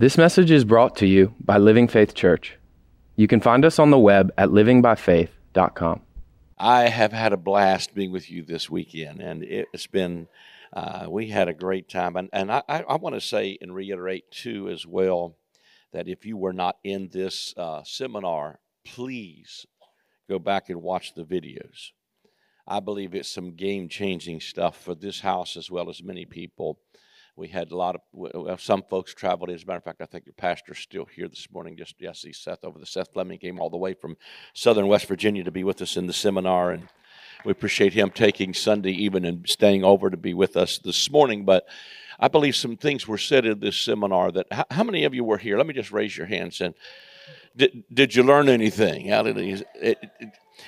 This message is brought to you by Living Faith Church. You can find us on the web at livingbyfaith.com. I have had a blast being with you this weekend, and it's been, uh, we had a great time. And, and I, I want to say and reiterate, too, as well, that if you were not in this uh, seminar, please go back and watch the videos. I believe it's some game changing stuff for this house as well as many people. We had a lot of uh, some folks traveled. As a matter of fact, I think your pastor's still here this morning. Just see Seth over the Seth Fleming came all the way from Southern West Virginia to be with us in the seminar, and we appreciate him taking Sunday even and staying over to be with us this morning. But I believe some things were said in this seminar that how, how many of you were here? Let me just raise your hands and did, did you learn anything? Hallelujah.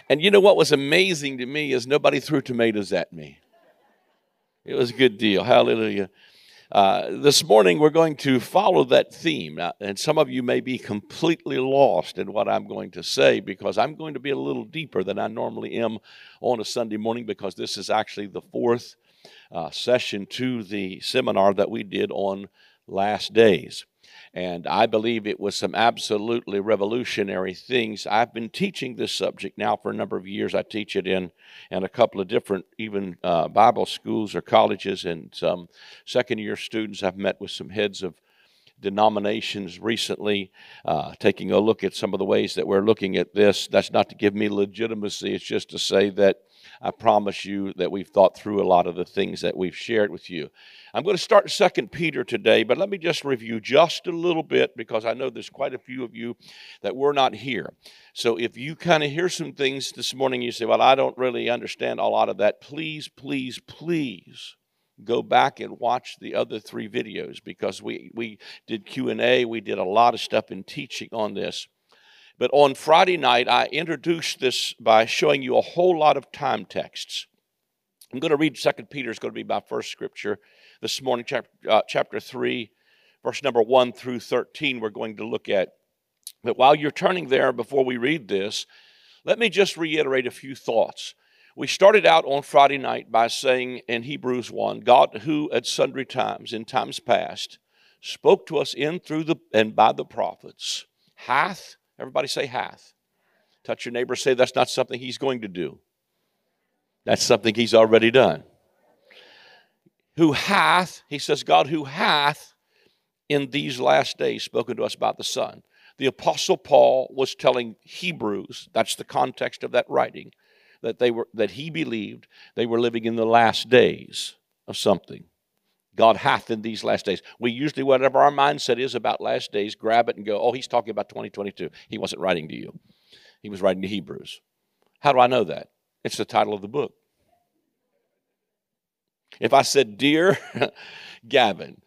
And you know what was amazing to me is nobody threw tomatoes at me. It was a good deal. Hallelujah. Uh, this morning, we're going to follow that theme. And some of you may be completely lost in what I'm going to say because I'm going to be a little deeper than I normally am on a Sunday morning because this is actually the fourth uh, session to the seminar that we did on last days. And I believe it was some absolutely revolutionary things. I've been teaching this subject now for a number of years. I teach it in, in a couple of different, even uh, Bible schools or colleges, and some second year students. I've met with some heads of denominations recently, uh, taking a look at some of the ways that we're looking at this. That's not to give me legitimacy, it's just to say that I promise you that we've thought through a lot of the things that we've shared with you. I'm going to start Second Peter today, but let me just review just a little bit because I know there's quite a few of you that were not here. So if you kind of hear some things this morning, you say, "Well, I don't really understand a lot of that." Please, please, please go back and watch the other three videos because we we did Q&A, we did a lot of stuff in teaching on this. But on Friday night, I introduced this by showing you a whole lot of time texts. I'm going to read Second Peter, is going to be my first scripture this morning, chapter, uh, chapter 3, verse number 1 through 13, we're going to look at. But while you're turning there, before we read this, let me just reiterate a few thoughts. We started out on Friday night by saying in Hebrews 1 God, who at sundry times, in times past, spoke to us in, through, the, and by the prophets, hath Everybody say hath. Touch your neighbor, say that's not something he's going to do. That's something he's already done. Who hath, he says, God who hath in these last days spoken to us about the Son. The Apostle Paul was telling Hebrews, that's the context of that writing, that they were that he believed they were living in the last days of something. God hath in these last days. We usually, whatever our mindset is about last days, grab it and go, oh, he's talking about 2022. He wasn't writing to you, he was writing to Hebrews. How do I know that? It's the title of the book. If I said, Dear Gavin,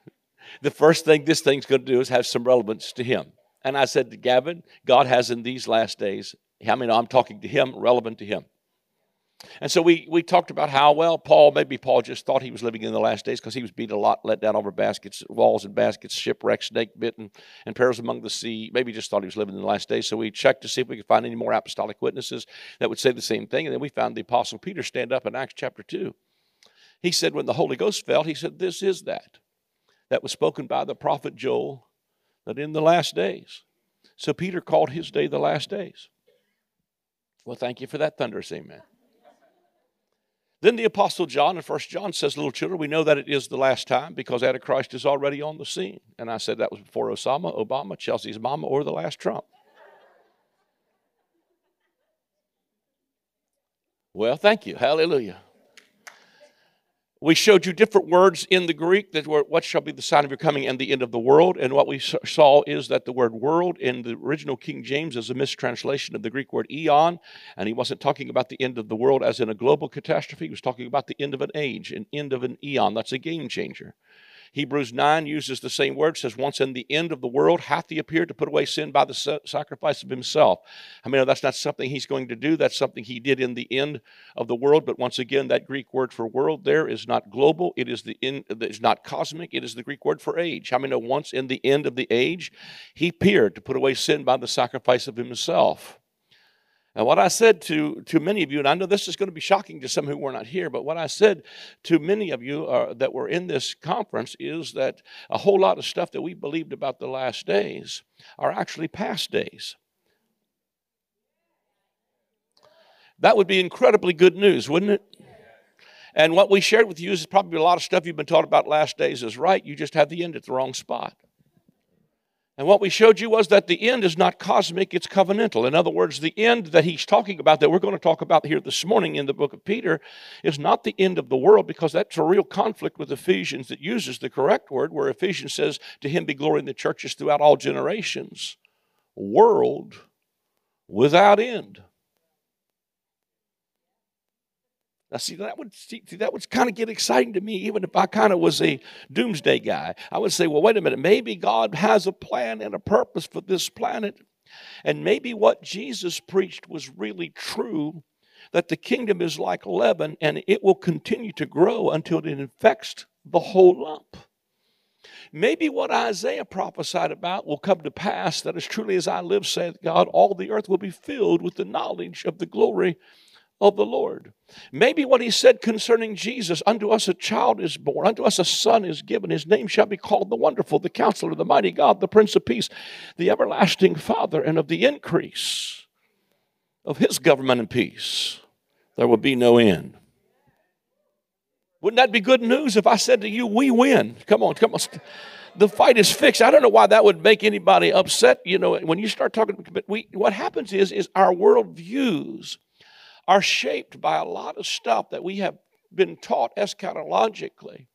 the first thing this thing's going to do is have some relevance to him. And I said to Gavin, God has in these last days, I mean, I'm talking to him, relevant to him. And so we, we talked about how, well, Paul, maybe Paul just thought he was living in the last days because he was beat a lot, let down over baskets, walls and baskets, shipwrecked, snake bitten, and perils among the sea. Maybe just thought he was living in the last days. So we checked to see if we could find any more apostolic witnesses that would say the same thing. And then we found the Apostle Peter stand up in Acts chapter 2. He said, when the Holy Ghost fell, he said, This is that. That was spoken by the prophet Joel, that in the last days. So Peter called his day the last days. Well, thank you for that thunderous amen. Then the Apostle John in First John says, Little children, we know that it is the last time because Antichrist is already on the scene. And I said that was before Osama, Obama, Chelsea's mama, or the last Trump. Well, thank you. Hallelujah we showed you different words in the Greek that were what shall be the sign of your coming and the end of the world. And what we saw is that the word world in the original King James is a mistranslation of the Greek word eon. And he wasn't talking about the end of the world as in a global catastrophe. He was talking about the end of an age, an end of an eon. That's a game changer. Hebrews 9 uses the same word, says, Once in the end of the world hath he appeared to put away sin by the sacrifice of himself. I mean, that's not something he's going to do. That's something he did in the end of the world. But once again, that Greek word for world there is not global. It is the in, it's not cosmic. It is the Greek word for age. I mean, once in the end of the age, he appeared to put away sin by the sacrifice of himself. And what I said to, to many of you, and I know this is going to be shocking to some who were not here, but what I said to many of you uh, that were in this conference is that a whole lot of stuff that we believed about the last days are actually past days. That would be incredibly good news, wouldn't it? And what we shared with you is probably a lot of stuff you've been taught about last days is right. You just have the end at the wrong spot. And what we showed you was that the end is not cosmic, it's covenantal. In other words, the end that he's talking about, that we're going to talk about here this morning in the book of Peter, is not the end of the world because that's a real conflict with Ephesians that uses the correct word, where Ephesians says, To him be glory in the churches throughout all generations. World without end. Now, see, that would see, that would kind of get exciting to me, even if I kind of was a doomsday guy. I would say, well, wait a minute, maybe God has a plan and a purpose for this planet, and maybe what Jesus preached was really true. That the kingdom is like leaven, and it will continue to grow until it infects the whole lump. Maybe what Isaiah prophesied about will come to pass that as truly as I live, saith God, all the earth will be filled with the knowledge of the glory of the Lord. Maybe what he said concerning Jesus unto us a child is born, unto us a son is given. His name shall be called the Wonderful, the Counselor, the Mighty God, the Prince of Peace, the Everlasting Father, and of the increase of his government and peace there will be no end. Wouldn't that be good news if I said to you, we win? Come on, come on. The fight is fixed. I don't know why that would make anybody upset. You know, when you start talking, but we, what happens is, is our world views are shaped by a lot of stuff that we have been taught eschatologically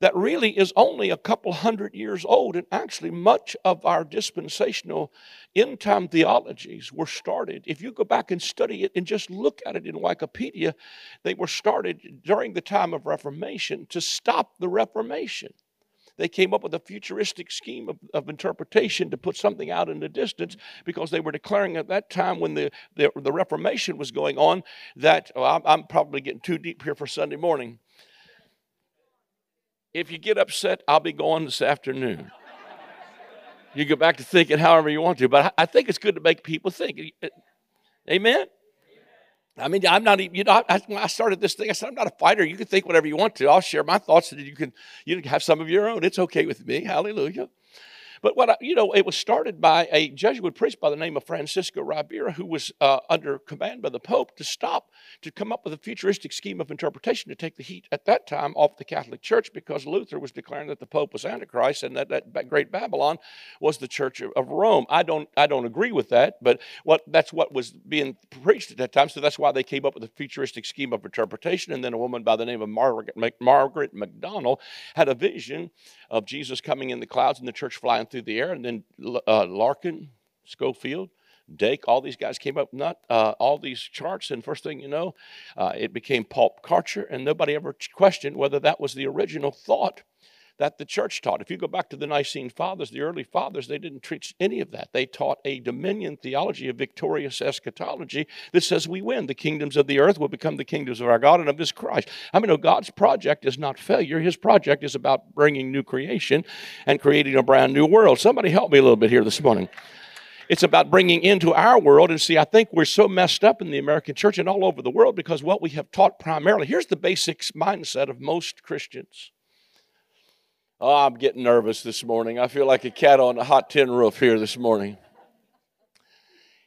that really is only a couple hundred years old. And actually, much of our dispensational end time theologies were started. If you go back and study it and just look at it in Wikipedia, they were started during the time of Reformation to stop the Reformation. They came up with a futuristic scheme of, of interpretation to put something out in the distance because they were declaring at that time when the, the, the Reformation was going on that, oh, I'm, I'm probably getting too deep here for Sunday morning. If you get upset, I'll be going this afternoon. You go back to thinking however you want to, but I think it's good to make people think. Amen? I mean, I'm not even, you know, I, I started this thing, I said, I'm not a fighter. You can think whatever you want to. I'll share my thoughts and you can, you can have some of your own. It's okay with me. Hallelujah. But what I, you know, it was started by a Jesuit priest by the name of Francisco Ribera, who was uh, under command by the Pope to stop, to come up with a futuristic scheme of interpretation to take the heat at that time off the Catholic Church, because Luther was declaring that the Pope was Antichrist and that that great Babylon was the Church of Rome. I don't, I don't agree with that, but what that's what was being preached at that time. So that's why they came up with a futuristic scheme of interpretation. And then a woman by the name of Margaret, Margaret MacDonald had a vision of Jesus coming in the clouds and the church flying through the air. And then uh, Larkin, Scofield, Dake, all these guys came up, not uh, all these charts, and first thing you know, uh, it became pulp culture, and nobody ever questioned whether that was the original thought that the church taught. If you go back to the Nicene Fathers, the early fathers, they didn't teach any of that. They taught a dominion theology, a victorious eschatology that says we win. The kingdoms of the earth will become the kingdoms of our God and of His Christ. I mean, no, God's project is not failure. His project is about bringing new creation and creating a brand new world. Somebody help me a little bit here this morning. It's about bringing into our world. And see, I think we're so messed up in the American church and all over the world because what we have taught primarily, here's the basic mindset of most Christians Oh, I'm getting nervous this morning. I feel like a cat on a hot tin roof here this morning.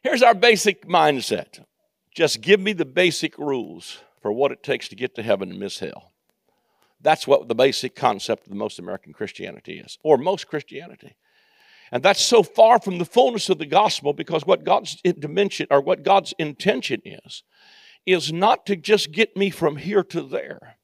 Here's our basic mindset just give me the basic rules for what it takes to get to heaven and miss hell. That's what the basic concept of the most American Christianity is, or most Christianity. And that's so far from the fullness of the gospel because what God's dimension or what God's intention is, is not to just get me from here to there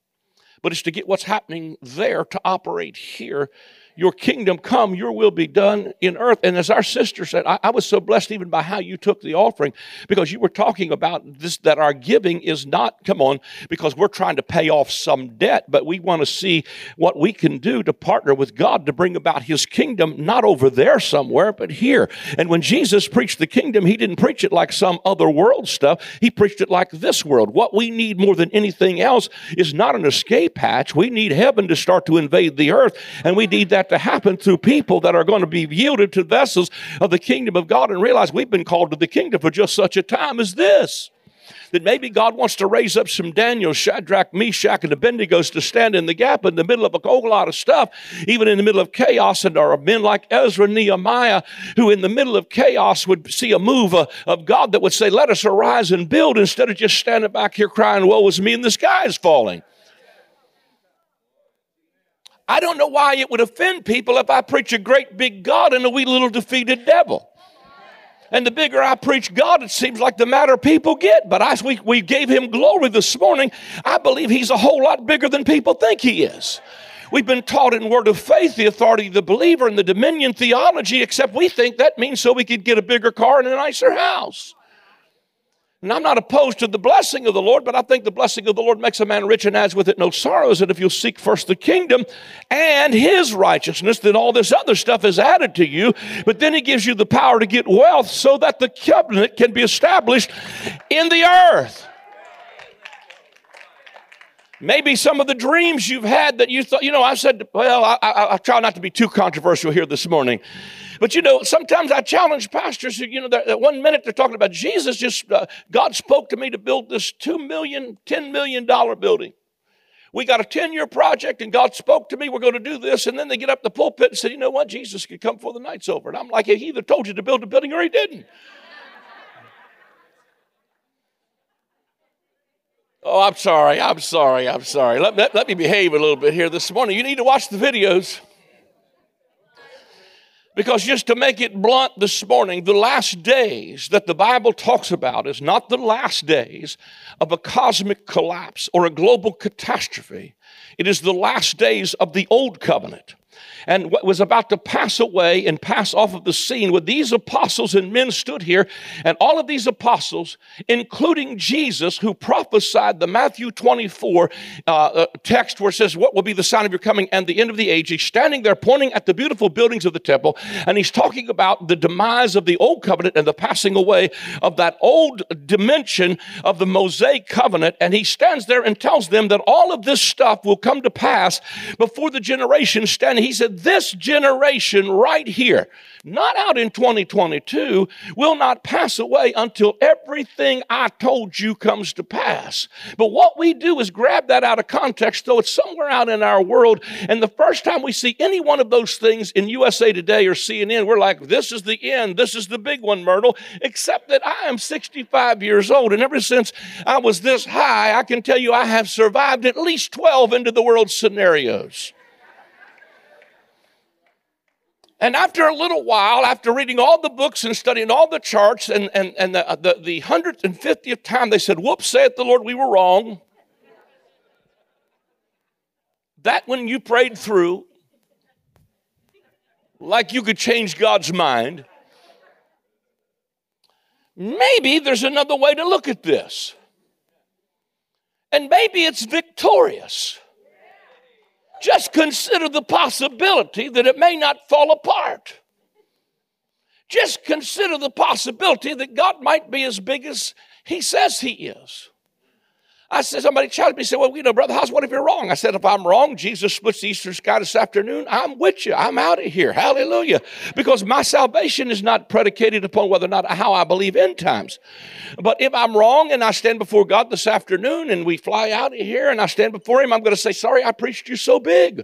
but it's to get what's happening there to operate here your kingdom come, your will be done in earth. And as our sister said, I, I, was so blessed even by how you took the offering because you were talking about this that our giving is not, come on, because we're trying to pay off some debt, but we want to see what we can do to partner with God to bring about his kingdom, not over there somewhere, but here. And when Jesus preached the kingdom, he didn't preach it like some other world stuff, he preached it like this world. What we need more than anything else is not an escape hatch. We need heaven to start to invade the earth, and we need that to happen through people that are going to be yielded to vessels of the kingdom of God and realize we've been called to the kingdom for just such a time as this that maybe God wants to raise up some Daniel, Shadrach, Meshach, and Abednego to stand in the gap in the middle of a whole lot of stuff, even in the middle of chaos, and are men like Ezra, Nehemiah, who in the middle of chaos would see a move uh, of God that would say, Let us arise and build instead of just standing back here crying, Woe is me, and the sky is falling. I don't know why it would offend people if I preach a great big God and a wee little defeated devil. And the bigger I preach God, it seems like the madder people get. But as we, we gave him glory this morning, I believe he's a whole lot bigger than people think he is. We've been taught in Word of Faith the authority of the believer and the dominion theology, except we think that means so we could get a bigger car and a nicer house. And I'm not opposed to the blessing of the Lord, but I think the blessing of the Lord makes a man rich and adds with it no sorrows. And if you'll seek first the kingdom and his righteousness, then all this other stuff is added to you. But then he gives you the power to get wealth so that the covenant can be established in the earth. Maybe some of the dreams you've had that you thought, you know, I said, well, I, I, I try not to be too controversial here this morning. But you know, sometimes I challenge pastors who, you know, that one minute they're talking about Jesus, just uh, God spoke to me to build this $2 million, $10 million building. We got a 10 year project and God spoke to me, we're going to do this. And then they get up the pulpit and said, you know what, Jesus could come before the night's over. And I'm like, he either told you to build a building or he didn't. Oh, I'm sorry. I'm sorry. I'm sorry. Let, let, let, me behave a little bit here this morning. You need to watch the videos. Because just to make it blunt this morning, the last days that the Bible talks about is not the last days of a cosmic collapse or a global catastrophe. It is the last days of the old covenant and what was about to pass away and pass off of the scene where these apostles and men stood here and all of these apostles including jesus who prophesied the matthew 24 uh, uh, text where it says what will be the sign of your coming and the end of the age? He's standing there pointing at the beautiful buildings of the temple and he's talking about the demise of the old covenant and the passing away of that old dimension of the mosaic covenant and he stands there and tells them that all of this stuff will come to pass before the generation standing he said this generation right here, not out in 2022, will not pass away until everything I told you comes to pass. But what we do is grab that out of context, throw it's somewhere out in our world, and the first time we see any one of those things in USA Today or CNN, we're like, this is the end, this is the big one, Myrtle, except that I am 65 years old, and ever since I was this high, I can tell you I have survived at least 12 into the world scenarios. And after a little while, after reading all the books and studying all the charts, and, and, and the, the, the 150th time they said, Whoops, saith the Lord, we were wrong. That when you prayed through, like you could change God's mind, maybe there's another way to look at this. And maybe it's victorious. Just consider the possibility that it may not fall apart. Just consider the possibility that God might be as big as He says He is. I said, somebody challenged me, said, Well, you know, Brother House, what if you're wrong? I said, If I'm wrong, Jesus splits the eastern sky this afternoon, I'm with you. I'm out of here. Hallelujah. Because my salvation is not predicated upon whether or not how I believe end times. But if I'm wrong and I stand before God this afternoon and we fly out of here and I stand before Him, I'm going to say, Sorry, I preached you so big.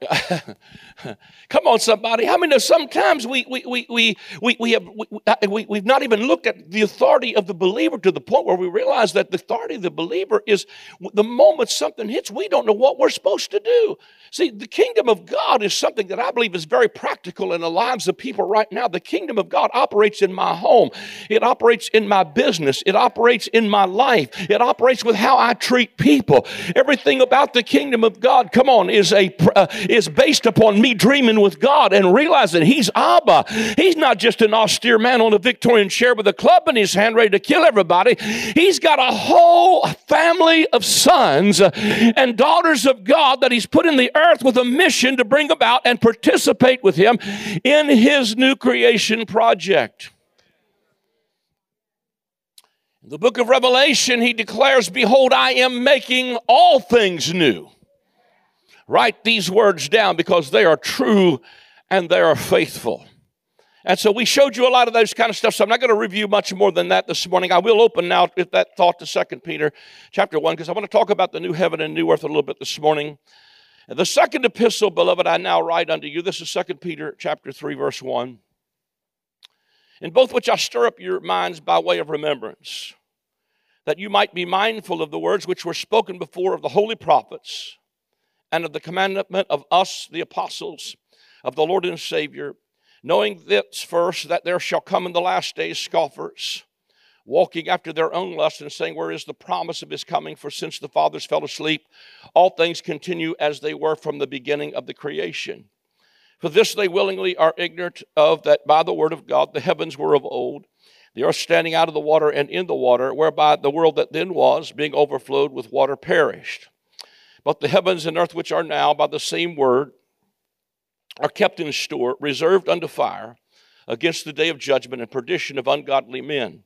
Come on, somebody. How many know sometimes we, we, we, we, we, we have, we, we, we've not even looked at the authority of the believer to the point where we realize that the authority of the believer is the moment something hits, we don't know what we're supposed to do. See, the kingdom of God is something that I believe is very practical in the lives of people right now. The kingdom of God operates in my home, it operates in my business, it operates in my life, it operates with how I treat people. Everything about the kingdom of God, come on, is a uh, is based upon me dreaming with God and realizing He's Abba. He's not just an austere man on a Victorian chair with a club in his hand ready to kill everybody. He's got a whole family of sons uh, and daughters of God that He's put in the earth with a mission to bring about and participate with Him in His new creation project. In the book of Revelation, he declares, Behold, I am making all things new. Write these words down because they are true and they are faithful. And so we showed you a lot of those kind of stuff. So I'm not going to review much more than that this morning. I will open now with that thought to Second Peter chapter 1 because I want to talk about the new heaven and new earth a little bit this morning. The second epistle, beloved, I now write unto you. This is Second Peter chapter 3, verse 1. In both which I stir up your minds by way of remembrance, that you might be mindful of the words which were spoken before of the holy prophets and of the commandment of us, the apostles of the Lord and Savior, knowing this first, that there shall come in the last days scoffers walking after their own lust and saying, Where is the promise of his coming? For since the fathers fell asleep, all things continue as they were from the beginning of the creation. For this they willingly are ignorant of that by the word of God the heavens were of old, the earth standing out of the water and in the water, whereby the world that then was, being overflowed with water, perished. But the heavens and earth which are now by the same word are kept in store, reserved unto fire, against the day of judgment and perdition of ungodly men.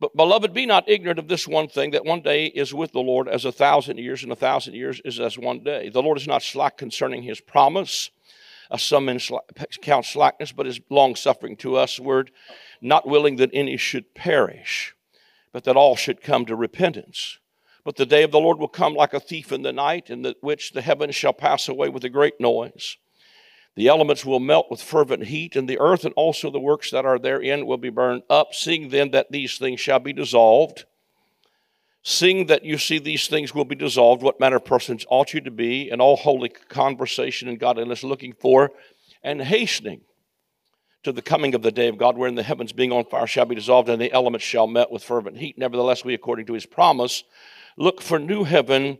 But, beloved, be not ignorant of this one thing that one day is with the Lord as a thousand years, and a thousand years is as one day. The Lord is not slack concerning his promise, as some men count slackness, but is long suffering to us, word, not willing that any should perish, but that all should come to repentance. But the day of the Lord will come like a thief in the night, in the, which the heavens shall pass away with a great noise the elements will melt with fervent heat, and the earth and also the works that are therein will be burned up. Seeing then that these things shall be dissolved, seeing that you see these things will be dissolved, what manner of persons ought you to be in all holy conversation and godliness, looking for and hastening to the coming of the day of God, wherein the heavens being on fire shall be dissolved, and the elements shall melt with fervent heat. Nevertheless, we, according to his promise, look for new heaven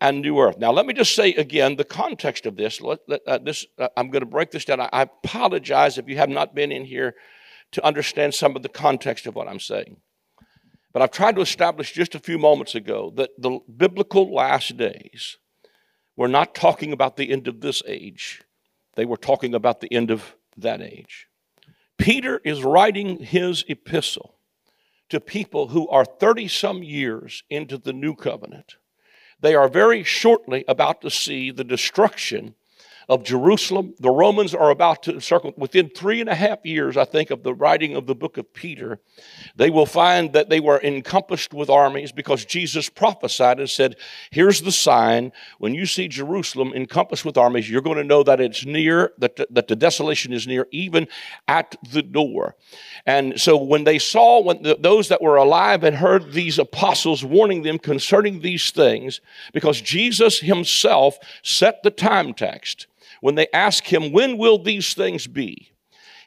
and new earth. Now, let me just say again the context of this. Let, let, uh, this uh, I'm going to break this down. I, I apologize if you have not been in here to understand some of the context of what I'm saying. But I've tried to establish just a few moments ago that the biblical last days were not talking about the end of this age, they were talking about the end of that age. Peter is writing his epistle to people who are 30 some years into the new covenant. They are very shortly about to see the destruction of Jerusalem. The Romans are about to circle within three and a half years, I think, of the writing of the book of Peter. They will find that they were encompassed with armies because Jesus prophesied and said, Here's the sign. When you see Jerusalem encompassed with armies, you're going to know that it's near, that, that the desolation is near, even at the door. And so when they saw, when the, those that were alive and heard these apostles warning them concerning these things, because Jesus himself set the time text when they ask him, When will these things be?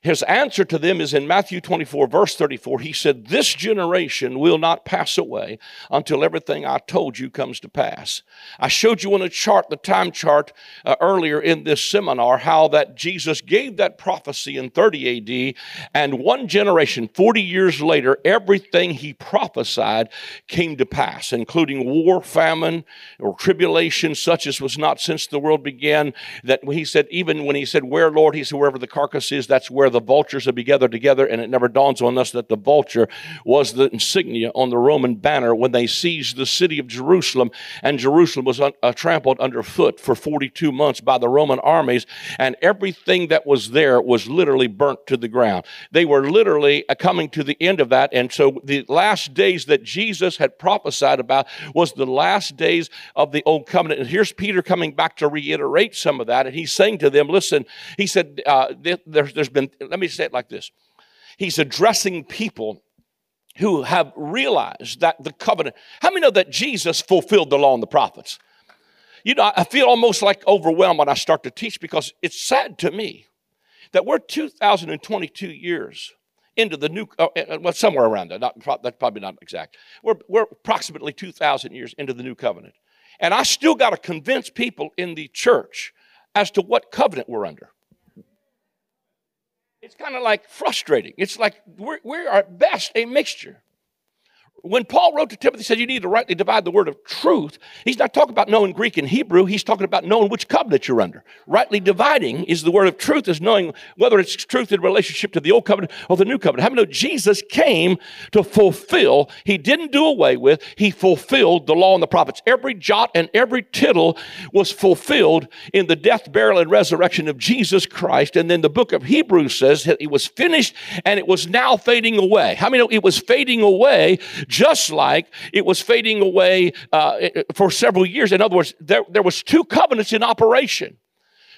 His answer to them is in Matthew 24, verse 34. He said, This generation will not pass away until everything I told you comes to pass. I showed you on a chart, the time chart, uh, earlier in this seminar, how that Jesus gave that prophecy in 30 AD, and one generation, 40 years later, everything he prophesied came to pass, including war, famine, or tribulation, such as was not since the world began. That he said, even when he said, Where, Lord? He said, Wherever the carcass is, that's where the vultures would be gathered together, and it never dawns on us that the vulture was the insignia on the Roman banner when they seized the city of Jerusalem, and Jerusalem was un- uh, trampled underfoot for 42 months by the Roman armies, and everything that was there was literally burnt to the ground. They were literally uh, coming to the end of that, and so the last days that Jesus had prophesied about was the last days of the old covenant. And here's Peter coming back to reiterate some of that, and he's saying to them, "Listen," he said, uh, there, has been let me say it like this He's addressing people who have realized that the covenant. How many know that Jesus fulfilled the law and the prophets? You know, I feel almost like overwhelmed when I start to teach because it's sad to me that we're 2022 years into the new, uh, uh, well, somewhere around that. Not, that's probably not exact. We're, we're approximately 2,000 years into the new covenant. And I still got to convince people in the church as to what covenant we're under it's kind of like frustrating. It's like we're, we're at best a mixture. When Paul wrote to Timothy, he said you need to rightly divide the word of truth. He's not talking about knowing Greek and Hebrew. He's talking about knowing which covenant you're under. Rightly dividing is the word of truth, is knowing whether it's truth in relationship to the old covenant or the new covenant. How many know Jesus came to fulfill? He didn't do away with, he fulfilled the law and the prophets. Every jot and every tittle was fulfilled in the death, burial, and resurrection of Jesus Christ. And then the book of Hebrews says that it was finished and it was now fading away. How many know it was fading away? Just like it was fading away uh, for several years. In other words, there, there was two covenants in operation.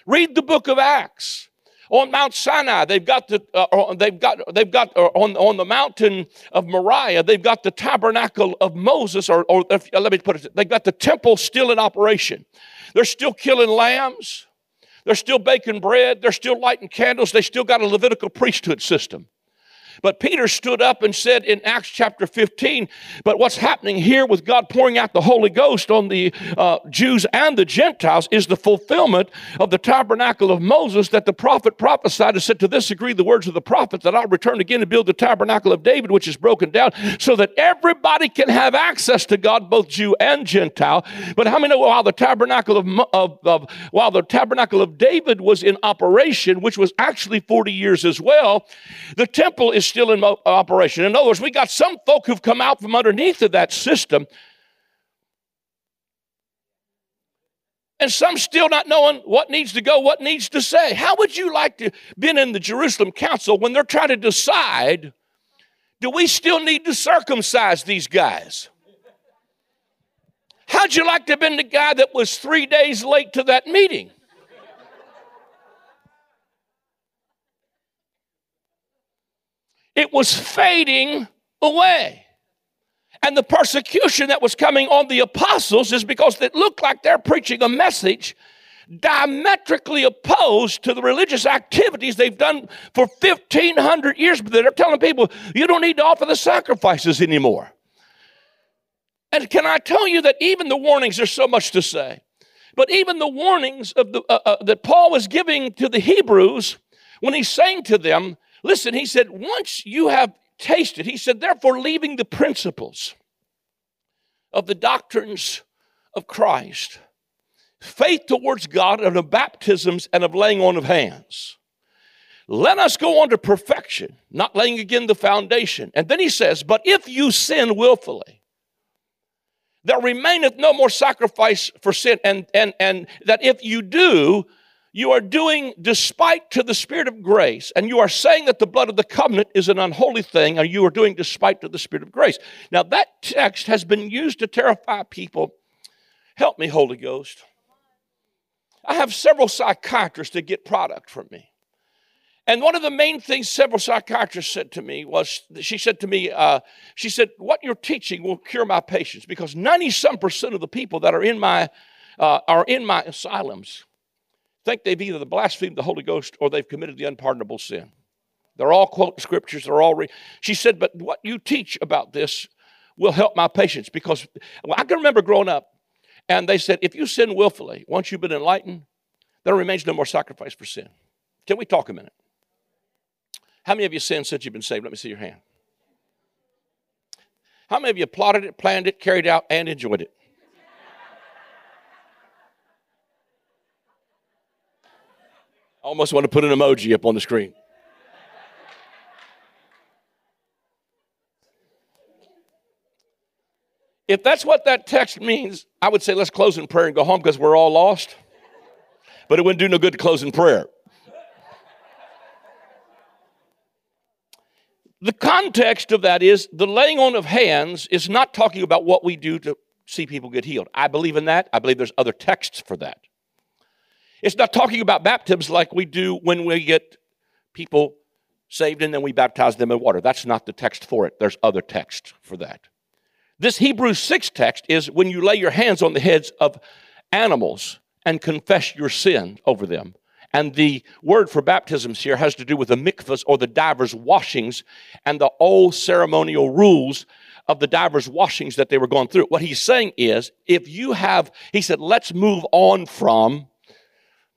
Read the book of Acts on Mount Sinai. They've got the uh, they've got they've got uh, on on the mountain of Moriah. They've got the tabernacle of Moses, or, or if, let me put it. They've got the temple still in operation. They're still killing lambs. They're still baking bread. They're still lighting candles. They still got a Levitical priesthood system. But Peter stood up and said in Acts chapter 15, but what's happening here with God pouring out the Holy Ghost on the uh, Jews and the Gentiles is the fulfillment of the tabernacle of Moses that the prophet prophesied and said, To this agree the words of the prophet that I'll return again and build the tabernacle of David, which is broken down, so that everybody can have access to God, both Jew and Gentile. But how many know while the tabernacle of, of, of while the tabernacle of David was in operation, which was actually 40 years as well, the temple is is still in mo- uh, operation. In other words, we got some folk who've come out from underneath of that system and some still not knowing what needs to go, what needs to say. How would you like to been in the Jerusalem council when they're trying to decide, do we still need to circumcise these guys? How'd you like to have been the guy that was three days late to that meeting? It was fading away. And the persecution that was coming on the apostles is because it looked like they're preaching a message diametrically opposed to the religious activities they've done for 1500 years but they're telling people you don't need to offer the sacrifices anymore and can i tell you that even the warnings there's so much to say but even the warnings of the, uh, uh, that paul was giving to the hebrews when he's saying to them Listen, he said, once you have tasted, he said, therefore, leaving the principles of the doctrines of Christ, faith towards God and of baptisms and of laying on of hands. Let us go on to perfection, not laying again the foundation. And then he says, But if you sin willfully, there remaineth no more sacrifice for sin, and, and, and that if you do, you are doing despite to the Spirit of grace, and you are saying that the blood of the covenant is an unholy thing, and you are doing despite to the Spirit of grace. Now, that text has been used to terrify people. Help me, Holy Ghost. I have several psychiatrists that get product from me. And one of the main things several psychiatrists said to me was, she said to me, uh, she said, what you're teaching will cure my patients because 90 some percent of the people that are in my, uh, are in my asylums think they've either blasphemed the Holy Ghost or they've committed the unpardonable sin. They're all quoting scriptures. They're all. Re- she said, but what you teach about this will help my patients because well, I can remember growing up, and they said, if you sin willfully, once you've been enlightened, there remains no more sacrifice for sin. Can we talk a minute? How many of you sinned since you've been saved? Let me see your hand. How many of you plotted it, planned it, carried out, and enjoyed it? I almost want to put an emoji up on the screen. If that's what that text means, I would say let's close in prayer and go home because we're all lost. But it wouldn't do no good to close in prayer. The context of that is the laying on of hands is not talking about what we do to see people get healed. I believe in that. I believe there's other texts for that. It's not talking about baptisms like we do when we get people saved and then we baptize them in water. That's not the text for it. There's other text for that. This Hebrews 6 text is when you lay your hands on the heads of animals and confess your sin over them. And the word for baptisms here has to do with the mikvahs or the divers washings and the old ceremonial rules of the divers washings that they were going through. What he's saying is, if you have, he said, let's move on from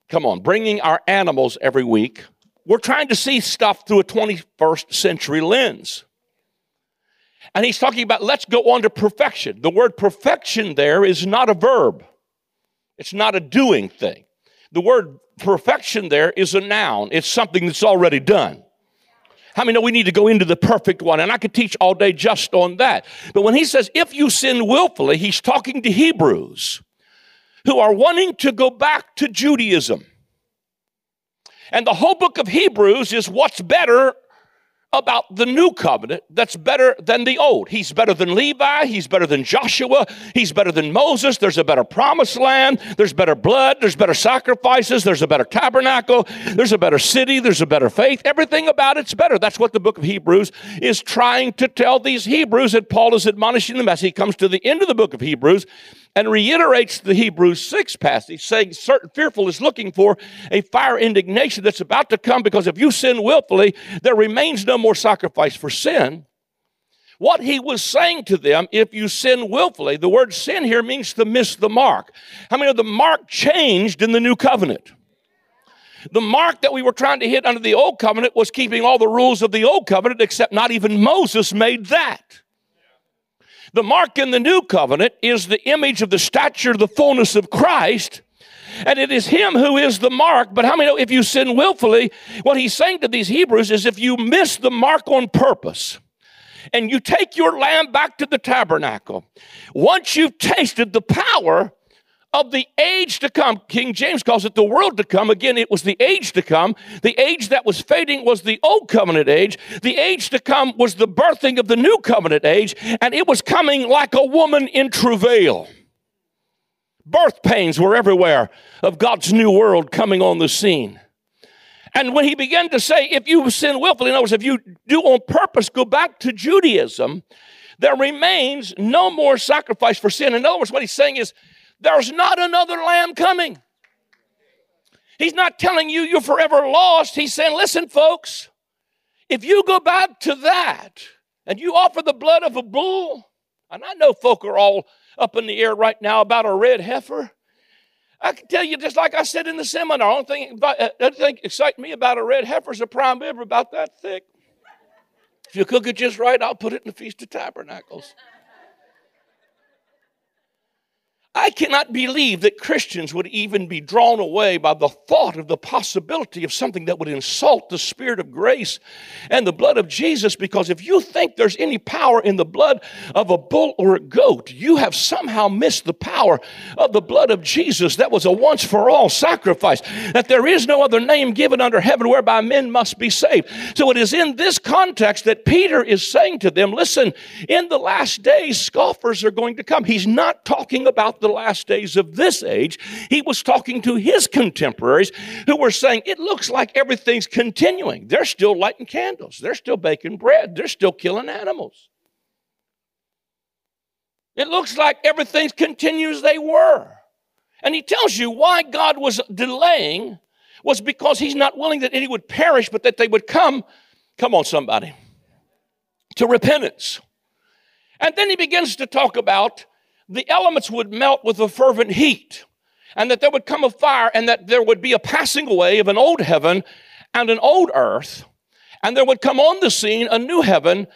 Come on, bringing our animals every week. We're trying to see stuff through a 21st century lens. And he's talking about let's go on to perfection. The word perfection there is not a verb, it's not a doing thing. The word perfection there is a noun, it's something that's already done. How many know we need to go into the perfect one? And I could teach all day just on that. But when he says, if you sin willfully, he's talking to Hebrews who are wanting to go back to Judaism. And the whole book of Hebrews is what's better about the new covenant that's better than the old. He's better than Levi. He's better than Joshua. He's better than Moses. There's a better promised land. There's better blood. There's better sacrifices. There's a better tabernacle. There's a better city. There's a better faith. Everything about it's better. That's what the book of Hebrews is trying to tell these Hebrews that Paul is admonishing them as he comes to the end of the book of Hebrews and reiterates the Hebrews 6 passage, saying certain fearful is looking for a fire indignation that's about to come because if you sin willfully, there remains no more sacrifice for sin. What he was saying to them, if you sin willfully, the word sin here means to miss the mark. How many of the mark changed in the new covenant? The mark that we were trying to hit under the old covenant was keeping all the rules of the old covenant, except not even Moses made that. The mark in the new covenant is the image of the stature, the fullness of Christ. And it is him who is the mark. But how many know if you sin willfully, what he's saying to these Hebrews is if you miss the mark on purpose, and you take your lamb back to the tabernacle, once you've tasted the power of the age to come. King James calls it the world to come. Again, it was the age to come. The age that was fading was the old covenant age. The age to come was the birthing of the new covenant age, and it was coming like a woman in travail. Birth pains were everywhere of God's new world coming on the scene. And when he began to say, if you sin willfully, in other words, if you do on purpose go back to Judaism, there remains no more sacrifice for sin. In other words, what he's saying is, there's not another lamb coming. He's not telling you you're forever lost. He's saying, listen, folks, if you go back to that and you offer the blood of a bull, and I know folk are all up in the air right now about a red heifer. I can tell you, just like I said in the seminar, only thing, uh, only thing excite me about a red heifer is a prime rib about that thick. If you cook it just right, I'll put it in the Feast of Tabernacles. I cannot believe that Christians would even be drawn away by the thought of the possibility of something that would insult the Spirit of grace and the blood of Jesus. Because if you think there's any power in the blood of a bull or a goat, you have somehow missed the power of the blood of Jesus that was a once for all sacrifice. That there is no other name given under heaven whereby men must be saved. So it is in this context that Peter is saying to them, listen, in the last days, scoffers are going to come. He's not talking about the the last days of this age, he was talking to his contemporaries who were saying, It looks like everything's continuing. They're still lighting candles, they're still baking bread, they're still killing animals. It looks like everything continues they were. And he tells you why God was delaying was because he's not willing that any would perish, but that they would come, come on, somebody, to repentance. And then he begins to talk about the elements would melt with a fervent heat, and that there would come a fire, and that there would be a passing away of an old heaven and an old earth, and there would come on the scene a new heaven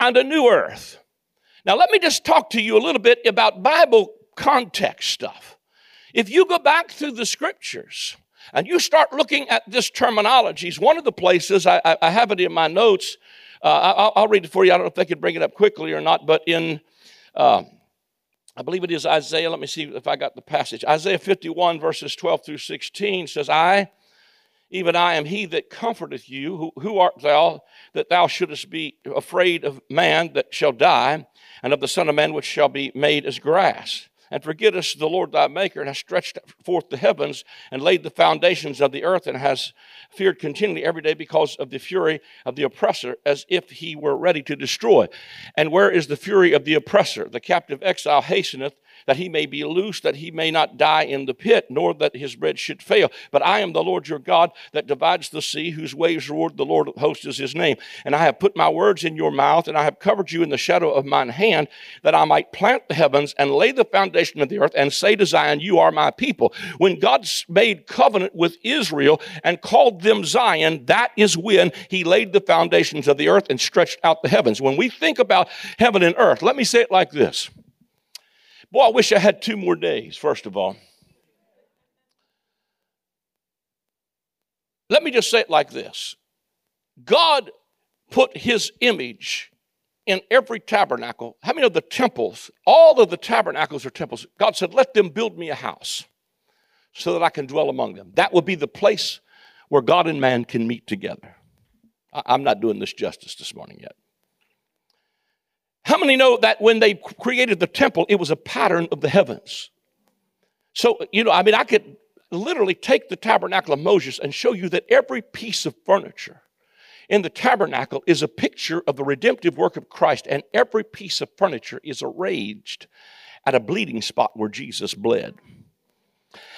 and a new earth. Now, let me just talk to you a little bit about Bible context stuff. If you go back through the scriptures, and you start looking at this terminologies, one of the places, I, I have it in my notes, uh, I'll, I'll, read it for you. I don't know if they could bring it up quickly or not, but in uh, I believe it is Isaiah. Let me see if I got the passage. Isaiah 51, verses 12 through 16 says, I, even I, am he that comforteth you. Who, who art thou that thou shouldest be afraid of man that shall die, and of the Son of Man which shall be made as grass? And forgettest the Lord thy Maker, and hast stretched forth the heavens, and laid the foundations of the earth, and has feared continually every day because of the fury of the oppressor, as if he were ready to destroy. And where is the fury of the oppressor? The captive exile hasteneth that he may be loose, that he may not die in the pit, nor that his bread should fail. But I am the Lord your God that divides the sea, whose waves roared, the Lord of hosts is his name. And I have put my words in your mouth, and I have covered you in the shadow of mine hand, that I might plant the heavens and lay the foundation of the earth, and say to Zion, You are my people. When God made covenant with Israel and called them Zion, that is when he laid the foundations of the earth and stretched out the heavens. When we think about heaven and earth, let me say it like this. Boy, I wish I had two more days, first of all. Let me just say it like this God put his image in every tabernacle. How many of the temples, all of the tabernacles are temples? God said, Let them build me a house so that I can dwell among them. That will be the place where God and man can meet together. I'm not doing this justice this morning yet. How many know that when they created the temple, it was a pattern of the heavens? So, you know, I mean, I could literally take the tabernacle of Moses and show you that every piece of furniture in the tabernacle is a picture of the redemptive work of Christ, and every piece of furniture is arranged at a bleeding spot where Jesus bled.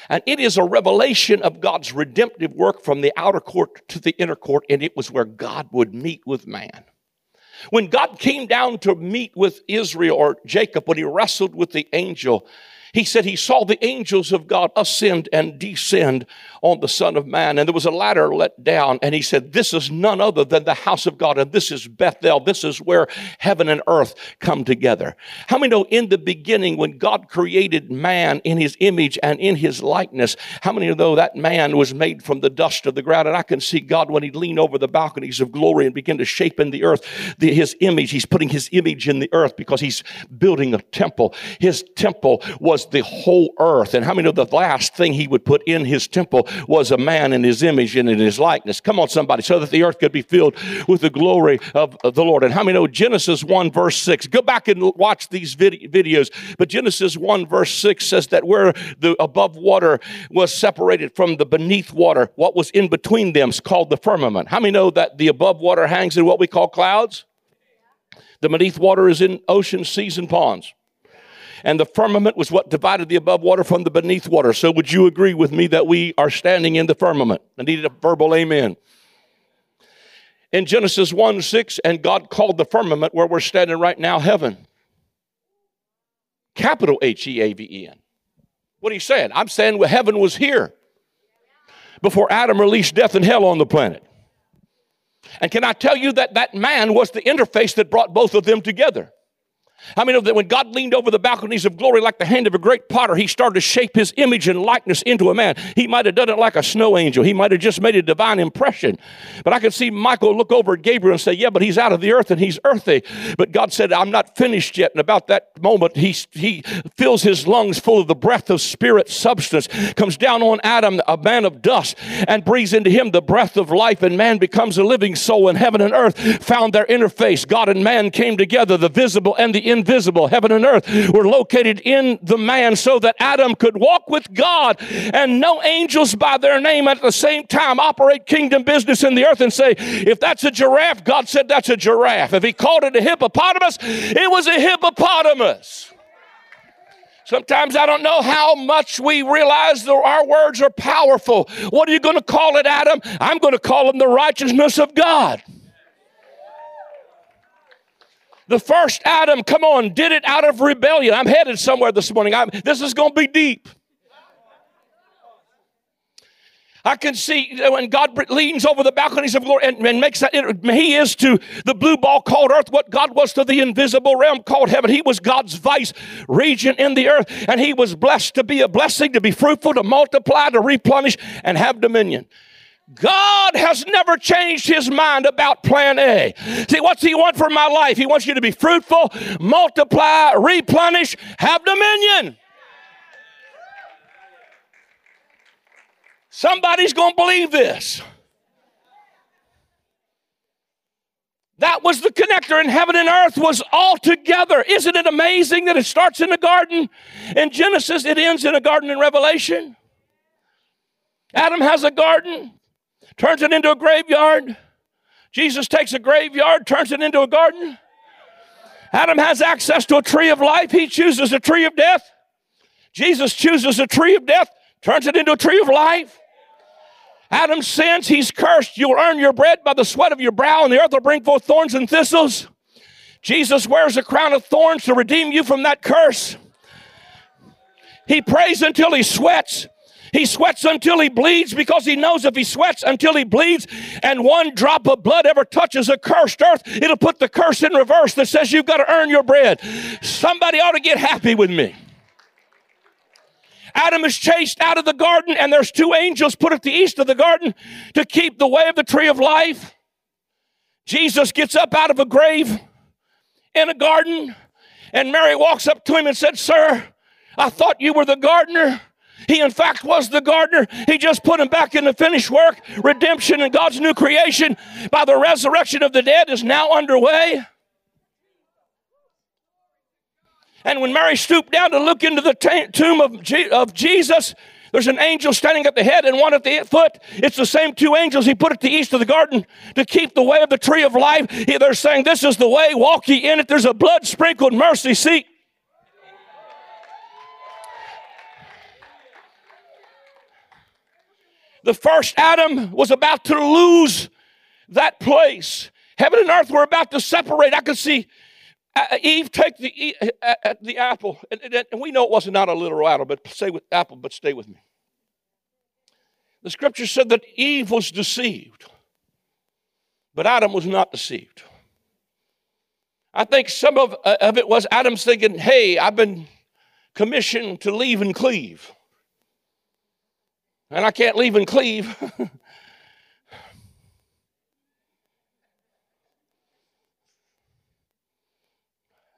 And it is a revelation of God's redemptive work from the outer court to the inner court, and it was where God would meet with man. When God came down to meet with Israel or Jacob, when he wrestled with the angel, he said he saw the angels of God ascend and descend on the Son of Man. And there was a ladder let down. And he said, This is none other than the house of God. And this is Bethel. This is where heaven and earth come together. How many know in the beginning when God created man in his image and in his likeness, how many know that man was made from the dust of the ground? And I can see God when he leaned over the balconies of glory and began to shape in the earth the, his image. He's putting his image in the earth because he's building a temple. His temple was was the whole earth. And how many know the last thing he would put in his temple was a man in his image and in his likeness? Come on, somebody, so that the earth could be filled with the glory of, the Lord. And how many know Genesis 1 verse 6? Go back and watch these vid- videos. But Genesis 1 verse 6 says that where the above water was separated from the beneath water, what was in between them is called the firmament. How many know that the above water hangs in what we call clouds? The beneath water is in oceans, seas, and ponds and the firmament was what divided the above water from the beneath water. So, would you agree with me that we are standing in the firmament? I needed a verbal amen. In Genesis 1 6, and God called the firmament where we're standing right now heaven. Capital H E A V E N. What are you saying? I'm saying heaven was here before Adam released death and hell on the planet. And can I tell you that that man was the interface that brought both of them together? I mean, that when God leaned over the balconies of glory like the hand of a great potter, he started to shape his image and likeness into a man. He might have done it like a snow angel. He might have just made a divine impression. But I could see Michael look over at Gabriel and say, Yeah, but he's out of the earth and he's earthy. But God said, I'm not finished yet. And about that moment, he, he fills his lungs full of the breath of spirit substance, comes down on Adam, a man of dust, and breathes into him the breath of life. And man becomes a living soul. And heaven and earth found their interface. God and man came together, the visible and the invisible, heaven and earth, were located in the man so that Adam could walk with God and no angels by their name at the same time operate kingdom business in the earth and say, if that's a giraffe, God said that's a giraffe. If he called it a hippopotamus, it was a hippopotamus. Sometimes I don't know how much we realize that our words are powerful. What are you going to call it, Adam? I'm going to call them the righteousness of God. The first Adam, come on, did it out of rebellion. I'm headed somewhere this morning. I'm, this is going to be deep. I can see when God leans over the balconies of glory and, and, makes that, He is to the blue ball called earth what God was to the invisible realm called heaven. He was God's vice regent in the earth, and He was blessed to be a blessing, to be fruitful, to multiply, to replenish, and have dominion. God has never changed his mind about plan A. See, what's he want for my life? He wants you to be fruitful, multiply, replenish, have dominion. Somebody's going to believe this. That was the connector, and heaven and earth was all together. Isn't it amazing that it starts in the garden in Genesis, it ends in a garden in Revelation? Adam has a garden turns it into a graveyard. Jesus takes a graveyard, turns it into a garden. Adam has access to a tree of life, he chooses a tree of death. Jesus chooses a tree of death, turns it into a tree of life. Adam sins, he's cursed. You'll earn your bread by the sweat of your brow, and the earth will bring forth thorns and thistles. Jesus wears a crown of thorns to redeem you from that curse. He prays until he sweats. He sweats until he bleeds because he knows if he sweats until he bleeds and one drop of blood ever touches a cursed earth, it'll put the curse in reverse that says you've got to earn your bread. Somebody ought to get happy with me. Adam is chased out of the garden, and there's two angels put at the east of the garden to keep the way of the tree of life. Jesus gets up out of a grave in a garden, and Mary walks up to him and said, Sir, I thought you were the gardener. He, in fact, was the gardener. He just put him back in the finished work. Redemption and God's new creation by the resurrection of the dead is now underway. And when Mary stooped down to look into the t- tomb of, of Jesus, there's an angel standing at the head and one at the foot. It's the same two angels he put at the east of the garden to keep the way of the tree of life. They're saying, This is the way, walk ye in it. There's a blood sprinkled mercy seat. The first Adam was about to lose that place. Heaven and earth were about to separate. I could see Eve take the, uh, the apple, and, we know it wasn't not a literal apple, but stay with apple, but stay with me. The scripture said that Eve was deceived, but Adam was not deceived. I think some of, uh, of it was Adam's thinking, hey, I've been commissioned to leave and cleave. And I can't leave and cleave.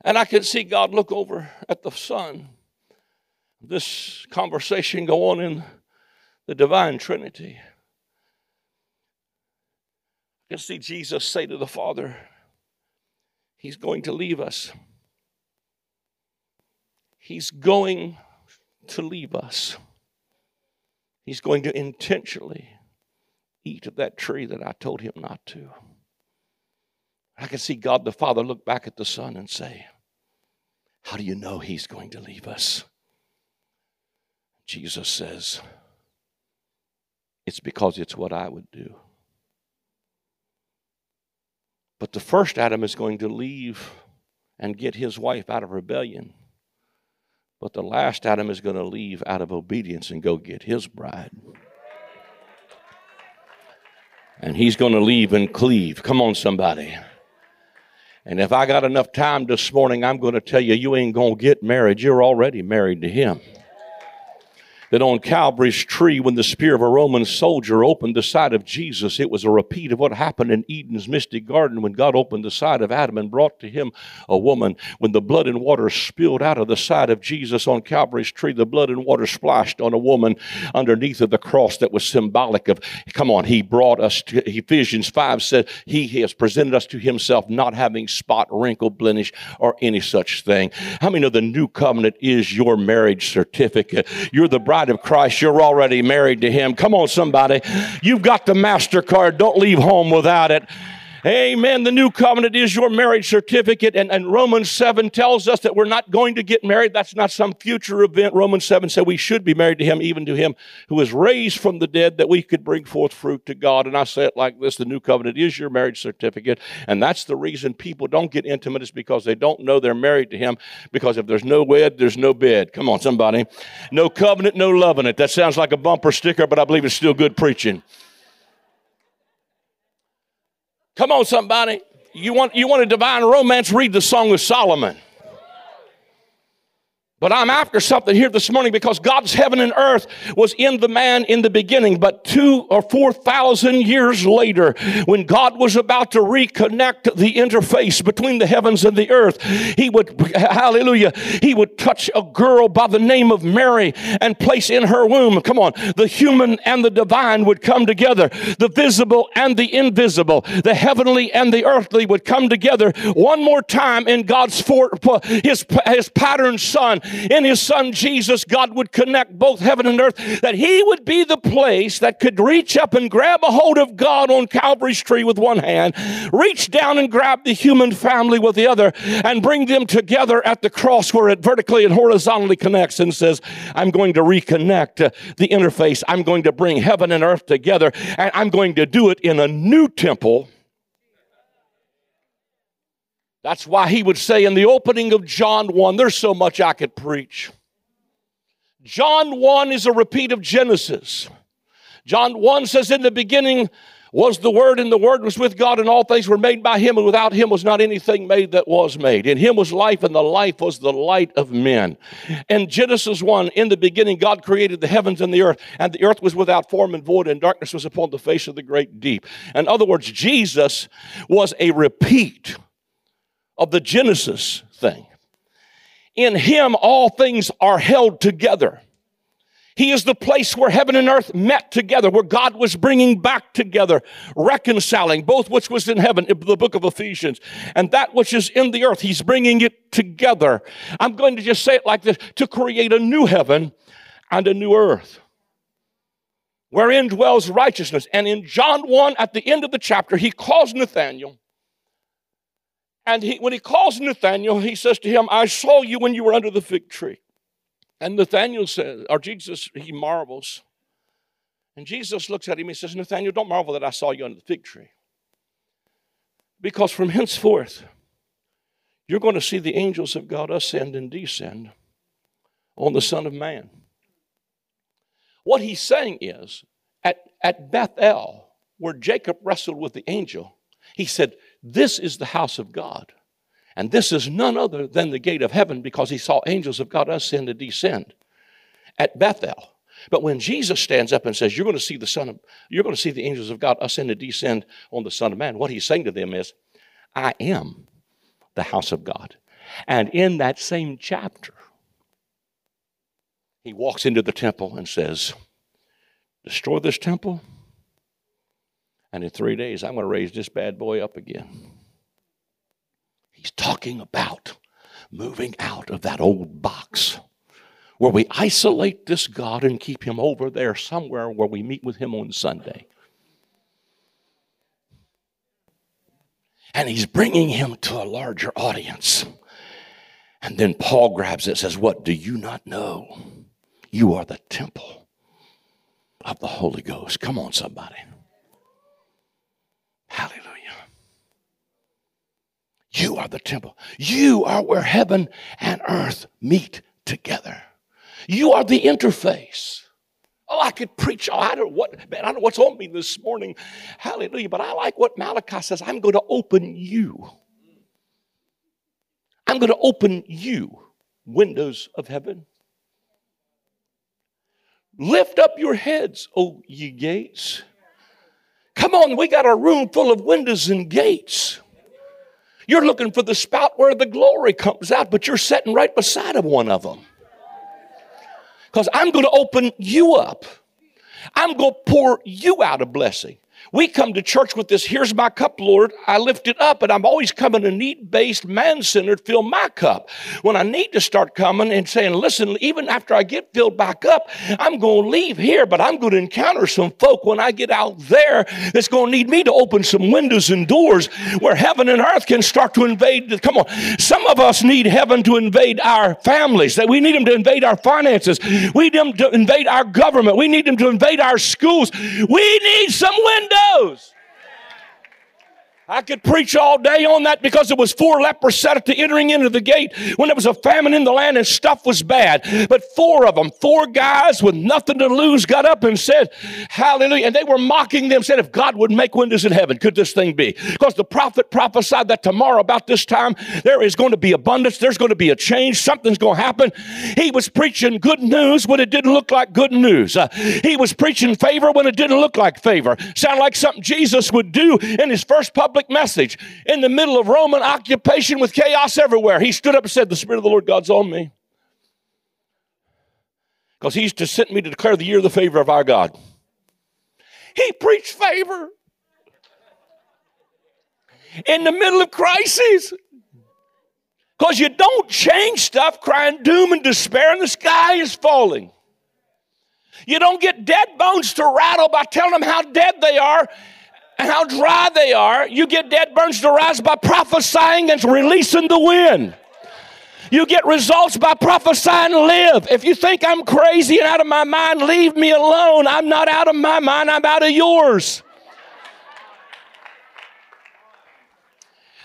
And I could see God look over at the Son. This conversation go on in the divine Trinity. I can see Jesus say to the Father, He's going to leave us. He's going to leave us. He's going to intentionally eat of that tree that I told him not to. I can see God the Father look back at the Son and say, how do you know he's going to leave us? Jesus says, It's because it's what I would do. But the first Adam is going to leave and get his wife out of rebellion. But the last Adam is going to leave out of obedience and go get his bride. And he's going to leave and cleave. Come on, somebody. And if I got enough time this morning, I'm going to tell you, you ain't going to get married. You're already married to Him that on Calvary's tree, when the spear of a Roman soldier opened the side of Jesus, it was a repeat of what happened in Eden's misty garden when God opened the side of Adam and brought to him a woman. When the blood and water spilled out of the side of Jesus on Calvary's tree, the blood and water splashed on a woman underneath of the cross that was symbolic of, come on, he brought us to, Ephesians 5 said, he has presented us to himself not having spot, wrinkle, blemish, or any such thing. How many know the new covenant is your marriage certificate? You're the bride bride of Christ, you're already married to Him. Come on, somebody. You've got the MasterCard. Don't leave home without it. Amen. The new covenant is your marriage certificate. And, and, Romans 7 tells us that we're not going to get married. That's not some future event. Romans 7 said we should be married to him, even to him who was raised from the dead, that we could bring forth fruit to God. And I say it like this the new covenant is your marriage certificate. And that's the reason people don't get intimate, is because they don't know they're married to him. Because if there's no wed, there's no bed. Come on, somebody. No covenant, no loving it. That sounds like a bumper sticker, but I believe it's still good preaching. Come on, somebody. You want, you want a divine romance? Read the Song of Solomon. But I'm after something here this morning because God's heaven and earth was in the man in the beginning. But two or four thousand years later, when God was about to reconnect the interface between the heavens and the earth, he would, hallelujah, he would touch a girl by the name of Mary and place in her womb, come on, the human and the divine would come together. The visible and the invisible, the heavenly and the earthly would come together one more time in God's for, his, his pattern son in his son Jesus, God would connect both heaven and earth, that he would be the place that could reach up and grab a hold of God on Calvary's tree with one hand, reach down and grab the human family with the other, and bring them together at the cross where it vertically and horizontally connects and says, I'm going to reconnect the interface. I'm going to bring heaven and earth together, and I'm going to do it in a new temple. That's why he would say in the opening of John 1, there's so much I could preach. John 1 is a repeat of Genesis. John 1 says, In the beginning was the Word, and the Word was with God, and all things were made by Him, and without Him was not anything made that was made. In Him was life, and the life was the light of men. In Genesis 1, in the beginning, God created the heavens and the earth, and the earth was without form and void, and darkness was upon the face of the great deep. In other words, Jesus was a repeat of the Genesis thing. In Him, all things are held together. He is the place where heaven and earth met together, where God was bringing back together, reconciling both which was in heaven, in the book of Ephesians, and that which is in the earth. He's bringing it together. I'm going to just say it like this to create a new heaven and a new earth wherein dwells righteousness. And in John 1, at the end of the chapter, he calls Nathanael and he, when he calls Nathanael, he says to him, I saw you when you were under the fig tree. And Nathanael says, or Jesus, he marvels. And Jesus looks at him and says, Nathanael, don't marvel that I saw you under the fig tree. Because from henceforth, you're going to see the angels of God ascend and descend on the Son of Man. What he's saying is, at, at Bethel, where Jacob wrestled with the angel, he said, this is the house of God. And this is none other than the gate of heaven because he saw angels of God ascend and descend at Bethel. But when Jesus stands up and says, You're going to see the Son of you're going to see the angels of God ascend and descend on the Son of Man, what he's saying to them is, I am the house of God. And in that same chapter, he walks into the temple and says, Destroy this temple, and in three days, I'm going to raise this bad boy up again. He's talking about moving out of that old box where we isolate this God and keep him over there somewhere where we meet with him on Sunday. And he's bringing him to a larger audience. And then Paul grabs it and says, What do you not know? You are the temple of the Holy Ghost. Come on, somebody. Hallelujah. You are the temple. You are where heaven and earth meet together. You are the interface. Oh, I could preach. Oh, I don't what man, I don't know what's on me this morning. Hallelujah. But I like what Malachi says. I'm going to open you. I'm going to open you, windows of heaven. Lift up your heads, O ye gates Come on, we got a room full of windows and gates. You're looking for the spout where the glory comes out, but you're sitting right beside of one of them. Because I'm going to open you up. I'm going to pour you out a blessing. We come to church with this, here's my cup, Lord. I lift it up, and I'm always coming to need based, man centered, fill my cup. When I need to start coming and saying, listen, even after I get filled back up, I'm going to leave here, but I'm going to encounter some folk when I get out there that's going to need me to open some windows and doors where heaven and earth can start to invade. Come on. Some of us need heaven to invade our families, that we need them to invade our finances. We need them to invade our government. We need them to invade our schools. We need some windows windows. I could preach all day on that because it was four lepers set at the entering into the gate when there was a famine in the land and stuff was bad. But four of them, four guys with nothing to lose, got up and said, Hallelujah. And they were mocking them, said, If God would make windows in heaven, could this thing be? Because the prophet prophesied that tomorrow, about this time, there is going to be abundance, there's going to be a change, something's going to happen. He was preaching good news when it didn't look like good news. Uh, he was preaching favor when it didn't look like favor. Sound like something Jesus would do in his first public public message in the middle of Roman occupation with chaos everywhere. He stood up and said, The Spirit of the Lord God's on me. Because he's to sent me to declare the year of the favor of our God. He preached favor in the middle of crises. Because you don't change stuff crying doom and despair and the sky is falling. You don't get dead bones to rattle by telling them how dead they are and how dry they are. You get dead burns to rise by prophesying and releasing the wind. You get results by prophesying live. If you think I'm crazy and out of my mind, leave me alone. I'm not out of my mind, I'm out of yours.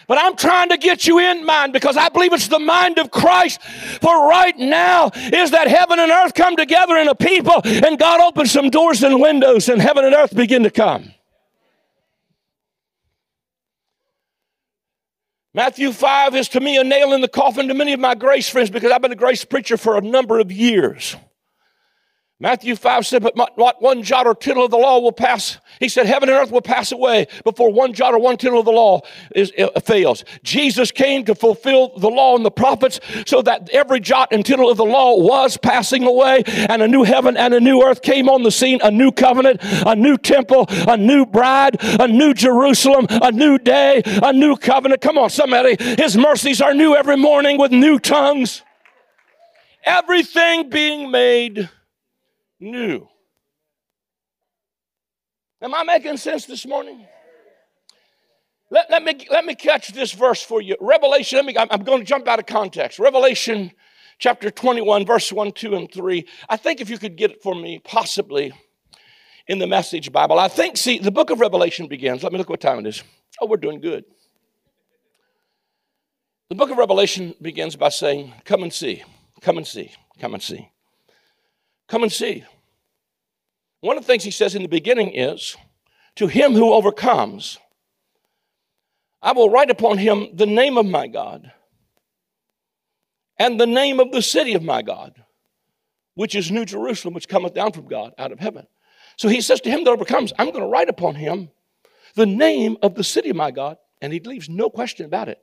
But I'm trying to get you in mind because I believe it's the mind of Christ. For right now is that heaven and earth come together in a people and God opens some doors and windows and heaven and earth begin to come. Matthew 5 is to me a nail in the coffin to many of my grace friends because I've been a grace preacher for a number of years. Matthew 5 said, But what one jot or tittle of the law will pass. He said, Heaven and earth will pass away before one jot or one tittle of the law is, uh, fails. Jesus came to fulfill the law and the prophets so that every jot and tittle of the law was passing away, and a new heaven and a new earth came on the scene, a new covenant, a new temple, a new bride, a new Jerusalem, a new day, a new covenant. Come on, somebody. His mercies are new every morning with new tongues. Everything being made new. Am I making sense this morning? Let, let, me, let me catch this verse for you. Revelation, let me, I'm, I'm going to jump out of context. Revelation chapter 21, verse 1, 2, and 3. I think if you could get it for me, possibly in the Message Bible. I think, see, the book of Revelation begins. Let me look what time it is. Oh, we're doing good. The book of Revelation begins by saying, Come and see, come and see, come and see. Come and see. One of the things he says in the beginning is, To him who overcomes, I will write upon him the name of my God and the name of the city of my God, which is New Jerusalem, which cometh down from God out of heaven. So he says to him that overcomes, I'm going to write upon him the name of the city of my God, and he leaves no question about it,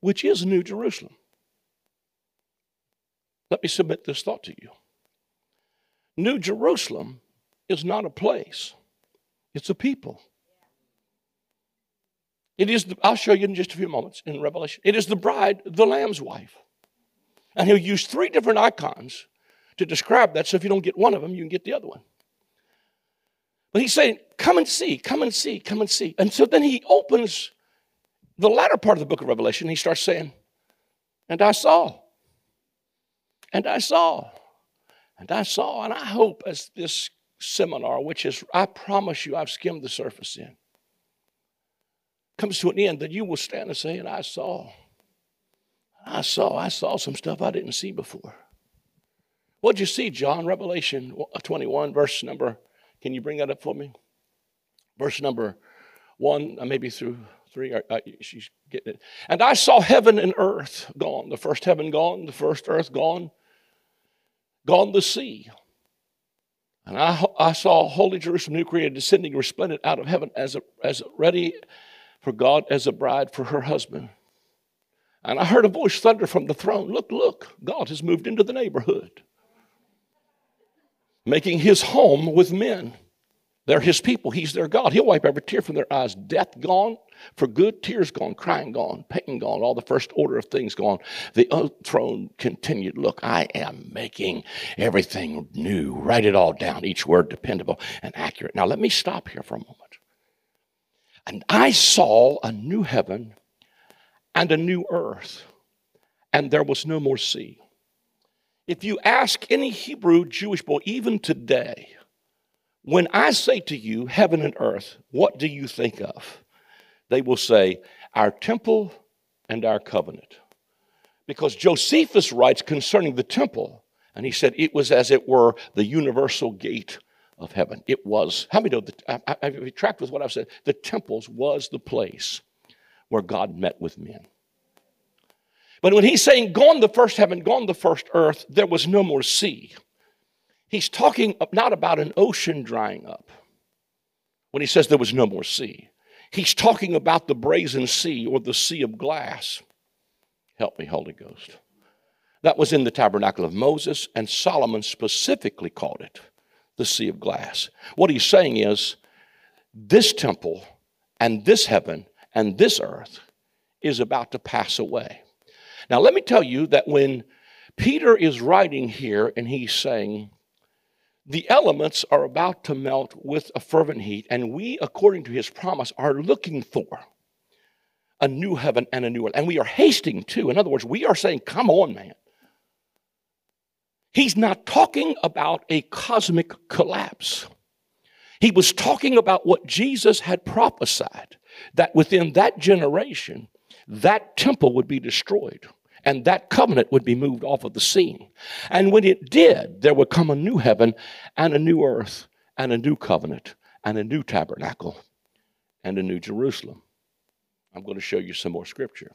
which is New Jerusalem. Let me submit this thought to you. New Jerusalem is not a place, it's a people. It is, the, I'll show you in just a few moments in Revelation. It is the bride, the Lamb's wife. And he'll use three different icons to describe that, so if you don't get one of them, you can get the other one. But he's saying, Come and see, come and see, come and see. And so then he opens the latter part of the book of Revelation. He starts saying, And I saw, and I saw, and I saw, and I hope as this seminar, which is, I promise you, I've skimmed the surface in, comes to an end, that you will stand and say, and I saw, I saw, I saw some stuff I didn't see before. What'd you see, John? Revelation 21, verse number, can you bring that up for me? Verse number one, uh, maybe through three. Uh, she's getting it. And I saw heaven and earth gone. The first heaven gone, the first earth gone gone the sea. And I, I saw Holy Jerusalem, new created, descending resplendent out of heaven as, a, as ready for God as a bride for her husband. And I heard a voice thunder from the throne Look, look, God has moved into the neighborhood, making his home with men. They're his people. He's their God. He'll wipe every tear from their eyes. Death gone for good, tears gone, crying gone, pain gone, all the first order of things gone. The throne continued. Look, I am making everything new. Write it all down, each word dependable and accurate. Now, let me stop here for a moment. And I saw a new heaven and a new earth, and there was no more sea. If you ask any Hebrew Jewish boy, even today, when I say to you heaven and earth, what do you think of? They will say, Our temple and our covenant. Because Josephus writes concerning the temple, and he said it was as it were the universal gate of heaven. It was, how many know, I, have you tracked with what I've said? The temples was the place where God met with men. But when he's saying, gone the first heaven, gone the first earth, there was no more sea. He's talking not about an ocean drying up when he says there was no more sea. He's talking about the brazen sea or the sea of glass. Help me, Holy Ghost. That was in the tabernacle of Moses, and Solomon specifically called it the sea of glass. What he's saying is this temple and this heaven and this earth is about to pass away. Now, let me tell you that when Peter is writing here and he's saying, the elements are about to melt with a fervent heat, and we, according to his promise, are looking for a new heaven and a new earth. And we are hasting to. In other words, we are saying, Come on, man. He's not talking about a cosmic collapse. He was talking about what Jesus had prophesied that within that generation, that temple would be destroyed and that covenant would be moved off of the scene. And when it did, there would come a new heaven and a new earth and a new covenant and a new tabernacle and a new Jerusalem. I'm going to show you some more scripture.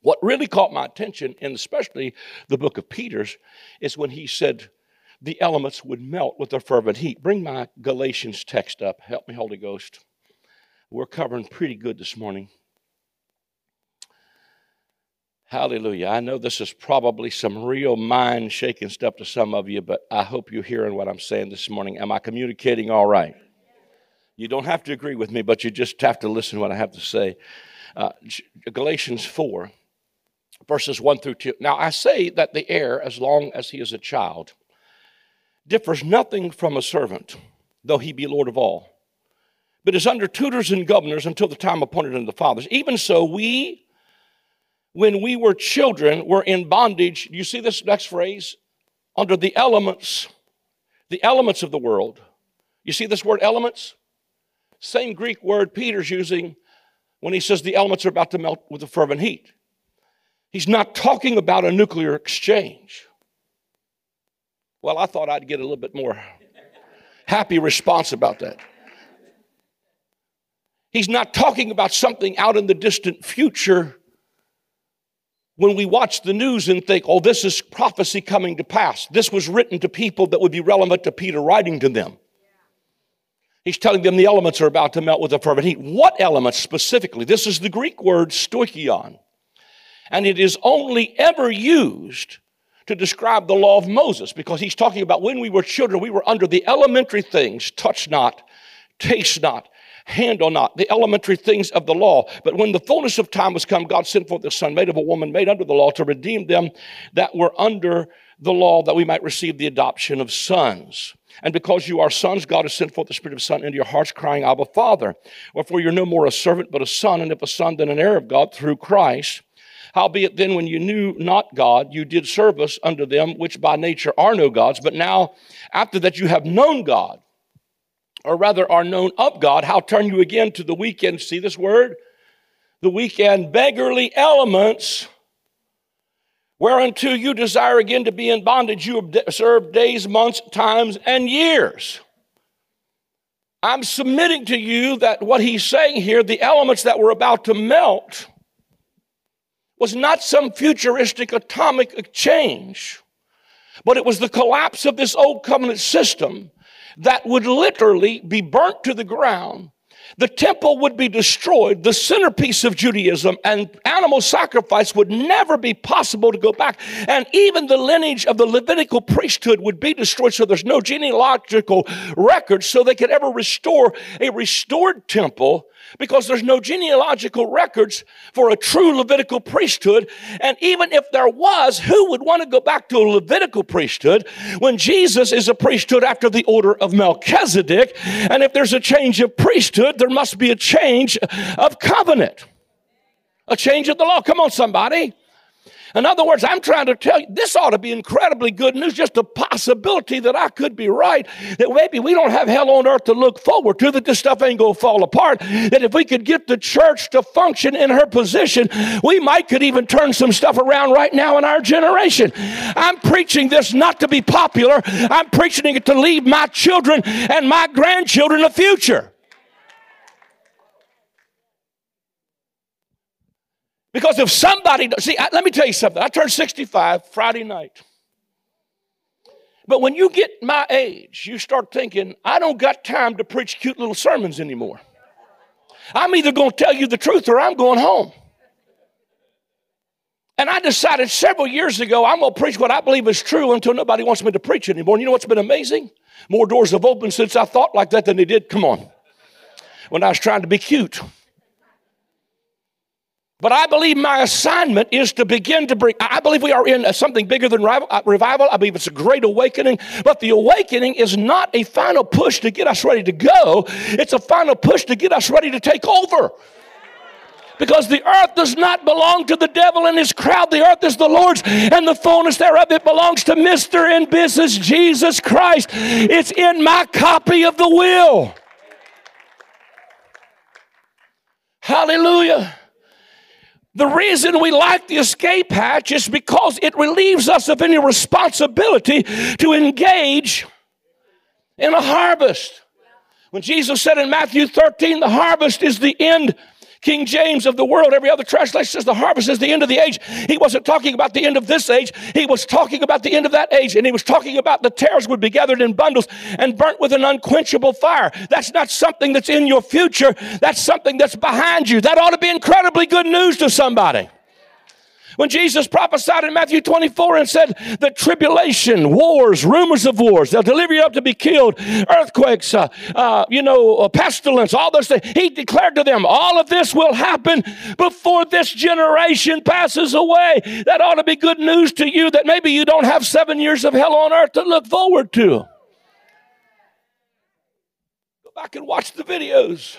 What really caught my attention, and especially the book of Peter's, is when he said the elements would melt with a fervent heat. Bring my Galatians text up. Help me, Holy Ghost. We're covering pretty good this morning. Hallelujah. I know this is probably some real mind shaking stuff to some of you, but I hope you're hearing what I'm saying this morning. Am I communicating all right? You don't have to agree with me, but you just have to listen to what I have to say. Uh, Galatians 4, verses 1 through 2. Now, I say that the heir, as long as he is a child, differs nothing from a servant, though he be Lord of all, but is under tutors and governors until the time appointed unto the fathers. Even so, we when we were children, were in bondage. You see this next phrase? Under the elements, the elements of the world. You see this word elements? Same Greek word Peter's using when he says the elements are about to melt with the fervent heat. He's not talking about a nuclear exchange. Well, I thought I'd get a little bit more happy response about that. He's not talking about something out in the distant future when we watch the news and think, oh, this is prophecy coming to pass. This was written to people that would be relevant to Peter writing to them. He's telling them the elements are about to melt with a fervent heat. What elements specifically? This is the Greek word stoicheion. And it is only ever used to describe the law of Moses because he's talking about when we were children, we were under the elementary things touch not, taste not, handle not the elementary things of the law. But when the fullness of time was come, God sent forth the Son, made of a woman, made under the law, to redeem them that were under the law, that we might receive the adoption of sons. And because you are sons, God has sent forth the Spirit of Son into your hearts, crying, Abba, Father. Wherefore you're no more a servant, but a son, and if a son, then an heir of God through Christ. Howbeit then, when you knew not God, you did service unto them which by nature are no gods. But now, after that you have known God, or rather are known of God, how turn you again to the weekend? See this word? The weekend beggarly elements, whereunto you desire again to be in bondage. You have served days, months, times, and years. I'm submitting to you that what he's saying here, the elements that were about to melt, was not some futuristic atomic exchange, but it was the collapse of this old covenant system that would literally be burnt to the ground. The temple would be destroyed, the centerpiece of Judaism, and animal sacrifice would never be possible to go back. And even the lineage of the Levitical priesthood would be destroyed, so there's no genealogical record, so they could ever restore a restored temple because there's no genealogical records for a true Levitical priesthood. And even if there was, who would want to go back to a Levitical priesthood when Jesus is a priesthood after the order of Melchizedek? And if there's a change of priesthood, there must be a change of covenant, a change of the law. Come on, somebody. In other words, I'm trying to tell you, this ought to be incredibly good news, just a possibility that I could be right, that maybe we don't have hell on earth to look forward to, that this stuff ain't going to fall apart, that if we could get the church to function in her position, we might could even turn some stuff around right now in our generation. I'm preaching this not to be popular. I'm preaching it to leave my children and my grandchildren a future. Because if somebody, see, I, let me tell you something. I turned 65 Friday night. But when you get my age, you start thinking, I don't got time to preach cute little sermons anymore. I'm either going to tell you the truth or I'm going home. And I decided several years ago, I'm going to preach what I believe is true until nobody wants me to preach anymore. And you know what's been amazing? More doors have opened since I thought like that than they did, come on, when I was trying to be cute. But I believe my assignment is to begin to bring, I believe we are in something bigger than uh, revival. I believe it's a great awakening. But the awakening is not a final push to get us ready to go, it's a final push to get us ready to take over. Because the earth does not belong to the devil and his crowd. The earth is the Lord's and the fullness thereof. It belongs to Mr. and Mrs. Jesus Christ. It's in my copy of the will. Hallelujah. The reason we like the escape hatch is because it relieves us of any responsibility to engage in a harvest. When Jesus said in Matthew 13, the harvest is the end King James of the world, every other translation says the harvest is the end of the age. He wasn't talking about the end of this age. He was talking about the end of that age. And he was talking about the tares would be gathered in bundles and burnt with an unquenchable fire. That's not something that's in your future. That's something that's behind you. That ought to be incredibly good news to somebody. When Jesus prophesied in Matthew 24 and said The tribulation, wars, rumors of wars, they'll deliver you up to be killed, earthquakes, uh, uh, you know, uh, pestilence, all those things. He declared to them, all of this will happen before this generation passes away. That ought to be good news to you that maybe you don't have seven years of hell on earth to look forward to. Go back and watch the videos.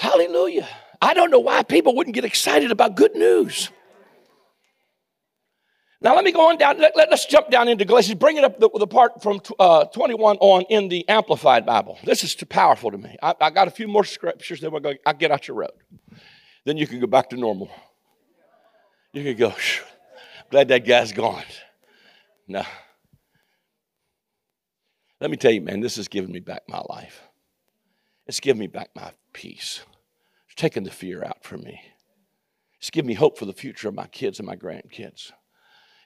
Hallelujah. I don't know why people wouldn't get excited about good news. Now, let me go on down. Let, us let, jump down into Galatians. Bring it up the, the part from uh, 21 on in the Amplified Bible. This is too powerful to me. I, I got a few more scriptures, then we're going I'll get out your road. Then you can go back to normal. You can go, glad that guy's gone. Now, let me tell you, man, this has given me back my life. It's given me back my peace. It's taken the fear out from me. It's given me hope for the future of my kids and my grandkids.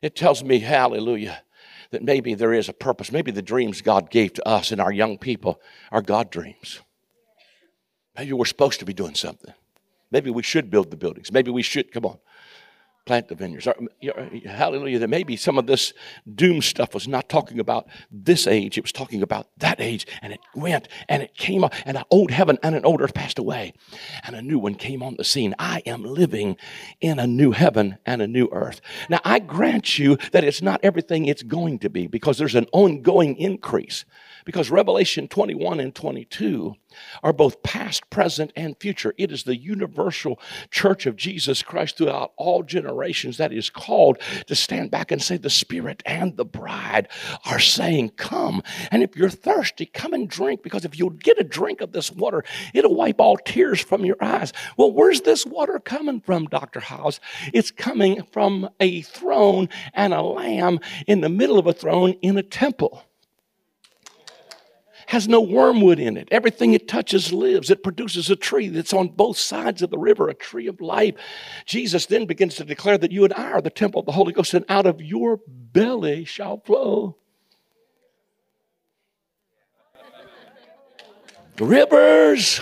It tells me, hallelujah, that maybe there is a purpose. Maybe the dreams God gave to us and our young people are God dreams. Maybe we're supposed to be doing something. Maybe we should build the buildings. Maybe we should, come on plant the vineyards. Hallelujah. That maybe some of this doom stuff was not talking about this age, it was talking about that age. And it went and it came up, and an old heaven and an old earth passed away, and a new one came on the scene. I am living in a new heaven and a new earth. Now, I grant you that it's not everything it's going to be because there's an ongoing increase. Because Revelation 21 and 22 are both past, present, and future. It is the universal church of Jesus Christ throughout all generations that is called to stand back and say, The Spirit and the bride are saying, Come. And if you're thirsty, come and drink, because if you'll get a drink of this water, it'll wipe all tears from your eyes. Well, where's this water coming from, Dr. House? It's coming from a throne and a lamb in the middle of a throne in a temple has no wormwood in it. Everything it touches lives. It produces a tree that's on both sides of the river, a tree of life. Jesus then begins to declare that you and I are the temple of the Holy Ghost, and out of your belly shall flow rivers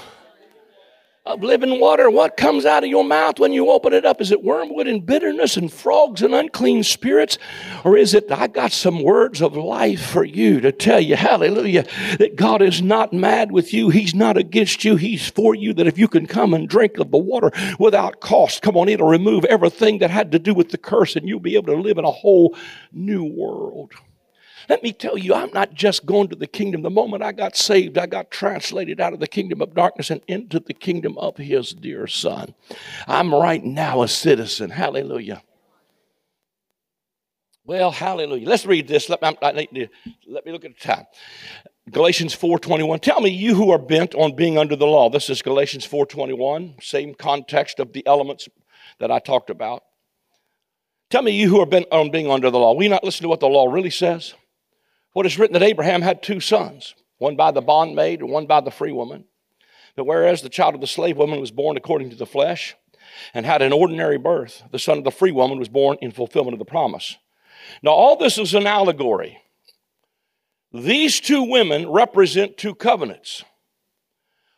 of living water. What comes out of your mouth when you open it up? Is it wormwood and bitterness and frogs and unclean spirits? Or is it, I got some words of life for you to tell you, hallelujah, that God is not mad with you. He's not against you. He's for you. That if you can come and drink of the water without cost, come on, it'll remove everything that had to do with the curse and you'll be able to live in a whole new world. Let me tell you, I'm not just going to the kingdom. The moment I got saved, I got translated out of the kingdom of darkness and into the kingdom of his dear son. I'm right now a citizen. Hallelujah. Well, hallelujah. Let's read this. Let me, let me look at the time. Galatians 4:21. Tell me you who are bent on being under the law. This is Galatians 4:21, same context of the elements that I talked about. Tell me you who are bent on being under the law. We not listen to what the law really says? What is written that Abraham had two sons, one by the bondmaid and one by the free woman. But whereas the child of the slave woman was born according to the flesh and had an ordinary birth, the son of the free woman was born in fulfillment of the promise. Now, all this is an allegory. These two women represent two covenants.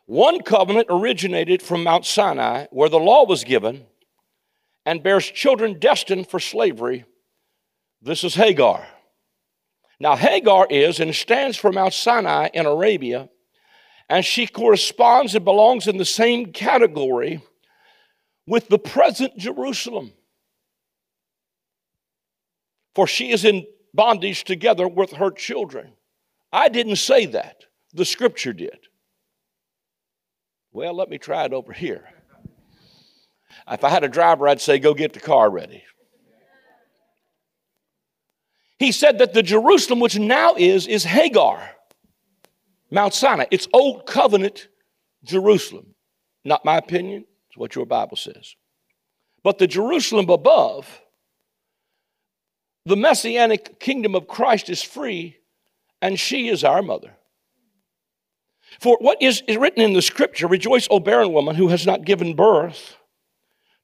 One covenant originated from Mount Sinai, where the law was given, and bears children destined for slavery. This is Hagar. Now, Hagar is and stands for Mount Sinai in Arabia And she corresponds and belongs in the same category with the present Jerusalem. For she is in bondage together with her children. I didn't say that, the scripture did. Well, let me try it over here. If I had a driver, I'd say, Go get the car ready. He said that the Jerusalem, which now is, is Hagar, Mount Sinai. It's Old Covenant Jerusalem. Not my opinion, it's what your Bible says. But the Jerusalem above, the messianic kingdom of Christ is free, and she is our mother. For what is, written in the scripture, rejoice, O barren woman who has not given birth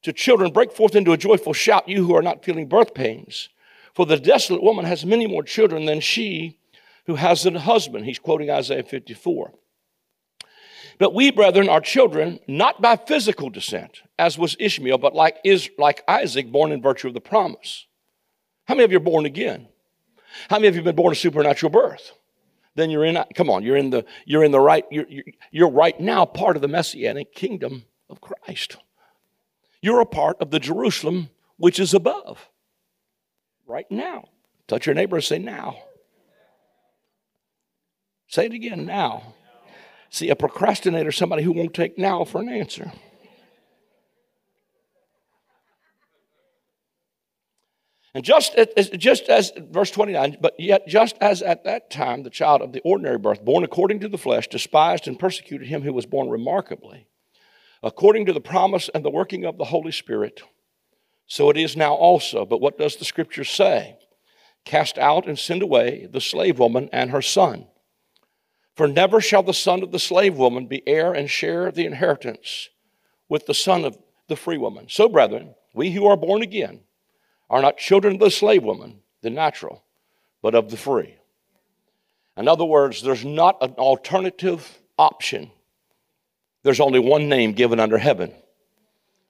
to children, break forth into a joyful shout, you who are not feeling birth pains. For the desolate woman has many more children than she who has a husband. He's quoting Isaiah 54. But we, brethren, are children not by physical descent, as was Ishmael, but like, is, like Isaac, born in virtue of the promise. How many of you are born again? How many of you have been born a supernatural birth? Then you're in, come on, you're in the, you're in the right, you're, you're right now part of the messianic kingdom of Christ. You're a part of the Jerusalem which is above right now. Touch your neighbor and say, now. Say it again, now. See, a procrastinator somebody who won't take now for an answer. And just as, just as, verse 29, but yet just as at that time the child of the ordinary birth, born according to the flesh, despised and persecuted him who was born remarkably, according to the promise and the working of the Holy Spirit, so it is now also. But what does the scripture say? Cast out and send away the slave woman and her son. For never shall the son of the slave woman be heir and share the inheritance with the son of the free woman. So, brethren, we who are born again are not children of the slave woman, the natural, but of the free. In other words, there's not an alternative option. There's only one name given under heaven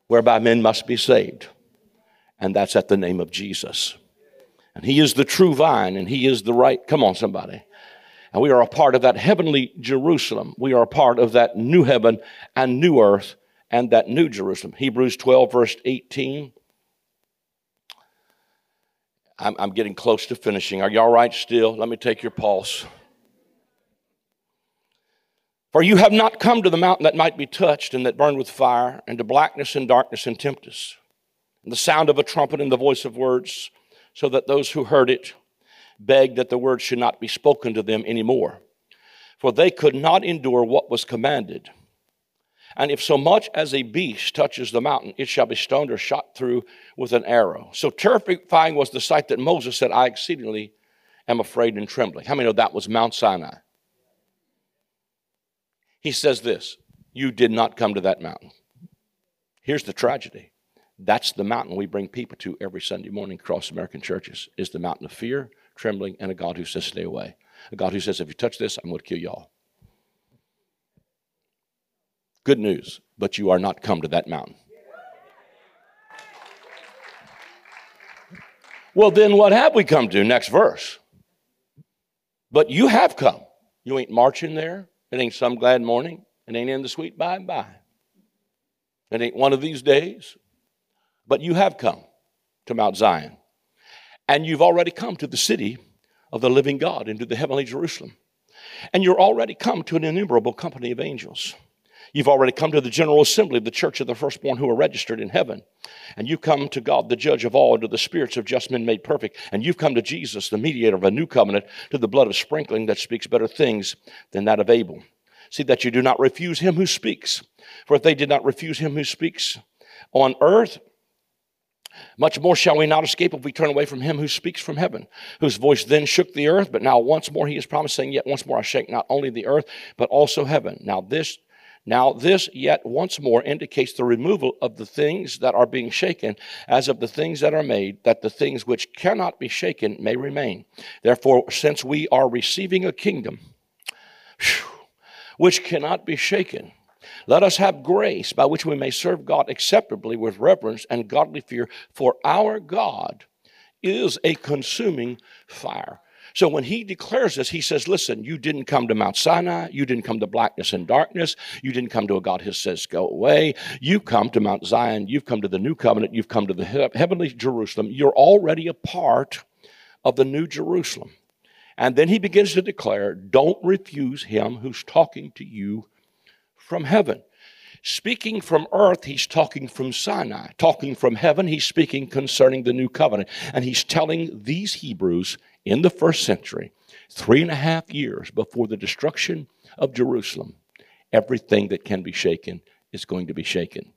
whereby men must be saved and that's at the name of Jesus. And He is the true vine, and He is the right. Come on, somebody. And we are a part of that heavenly Jerusalem. We are a part of that new heaven and new earth and that new Jerusalem. Hebrews 12, verse 18. I'm, I'm getting close to finishing. Are y'all right still? Let me take your pulse. For you have not come to the mountain that might be touched and that burned with fire, and to blackness and darkness and tempest the sound of a trumpet and the voice of words, so that those who heard it begged that the word should not be spoken to them anymore. For they could not endure what was commanded. And if so much as a beast touches the mountain, it shall be stoned or shot through with an arrow. So terrifying was the sight that Moses said, I exceedingly am afraid and trembling. How many know that was Mount Sinai? He says this You did not come to that mountain. Here's the tragedy that's the mountain we bring people to every Sunday morning across American churches is the mountain of fear, trembling, and a God who says, stay away. A God who says, if you touch this, I'm going to kill y'all. Good news, but you are not come to that mountain. Well, then what have we come to? Next verse. But you have come. You ain't marching there. It ain't some glad morning. It ain't in the sweet by and by. It ain't one of these days. But you have come to Mount Zion, and you've already come to the city of the living God, into the heavenly Jerusalem. And you're already come to an innumerable company of angels. You've already come to the general assembly of the church of the firstborn who are registered in heaven. And you've come to God, the judge of all, and to the spirits of just men made perfect. And you've come to Jesus, the mediator of a new covenant, to the blood of sprinkling that speaks better things than that of Abel. See that you do not refuse him who speaks. For if they did not refuse him who speaks on earth, much more shall we not escape if we turn away from him who speaks from heaven, whose voice then shook the earth, but now once more he is promising, yet once more I shake not only the earth, but also heaven. Now this now, this yet once more indicates the removal of the things that are being shaken, as of the things that are made, that the things which cannot be shaken may remain. Therefore, since we are receiving a kingdom which cannot be shaken, let us have grace by which we may serve God acceptably with reverence and godly fear, for our God is a consuming fire. So when he declares this, he says, Listen, you didn't come to Mount Sinai. You didn't come to blackness and darkness. You didn't come to a God who says, Go away. You come to Mount Zion. You've come to the new covenant. You've come to the heavenly Jerusalem. You're already a part of the new Jerusalem. And then he begins to declare, Don't refuse him who's talking to you from heaven. Speaking from earth, he's talking from Sinai. Talking from heaven, he's speaking concerning the new covenant. And he's telling these Hebrews in the first century, three and a half years before the destruction of Jerusalem, everything that can be shaken is going to be shaken.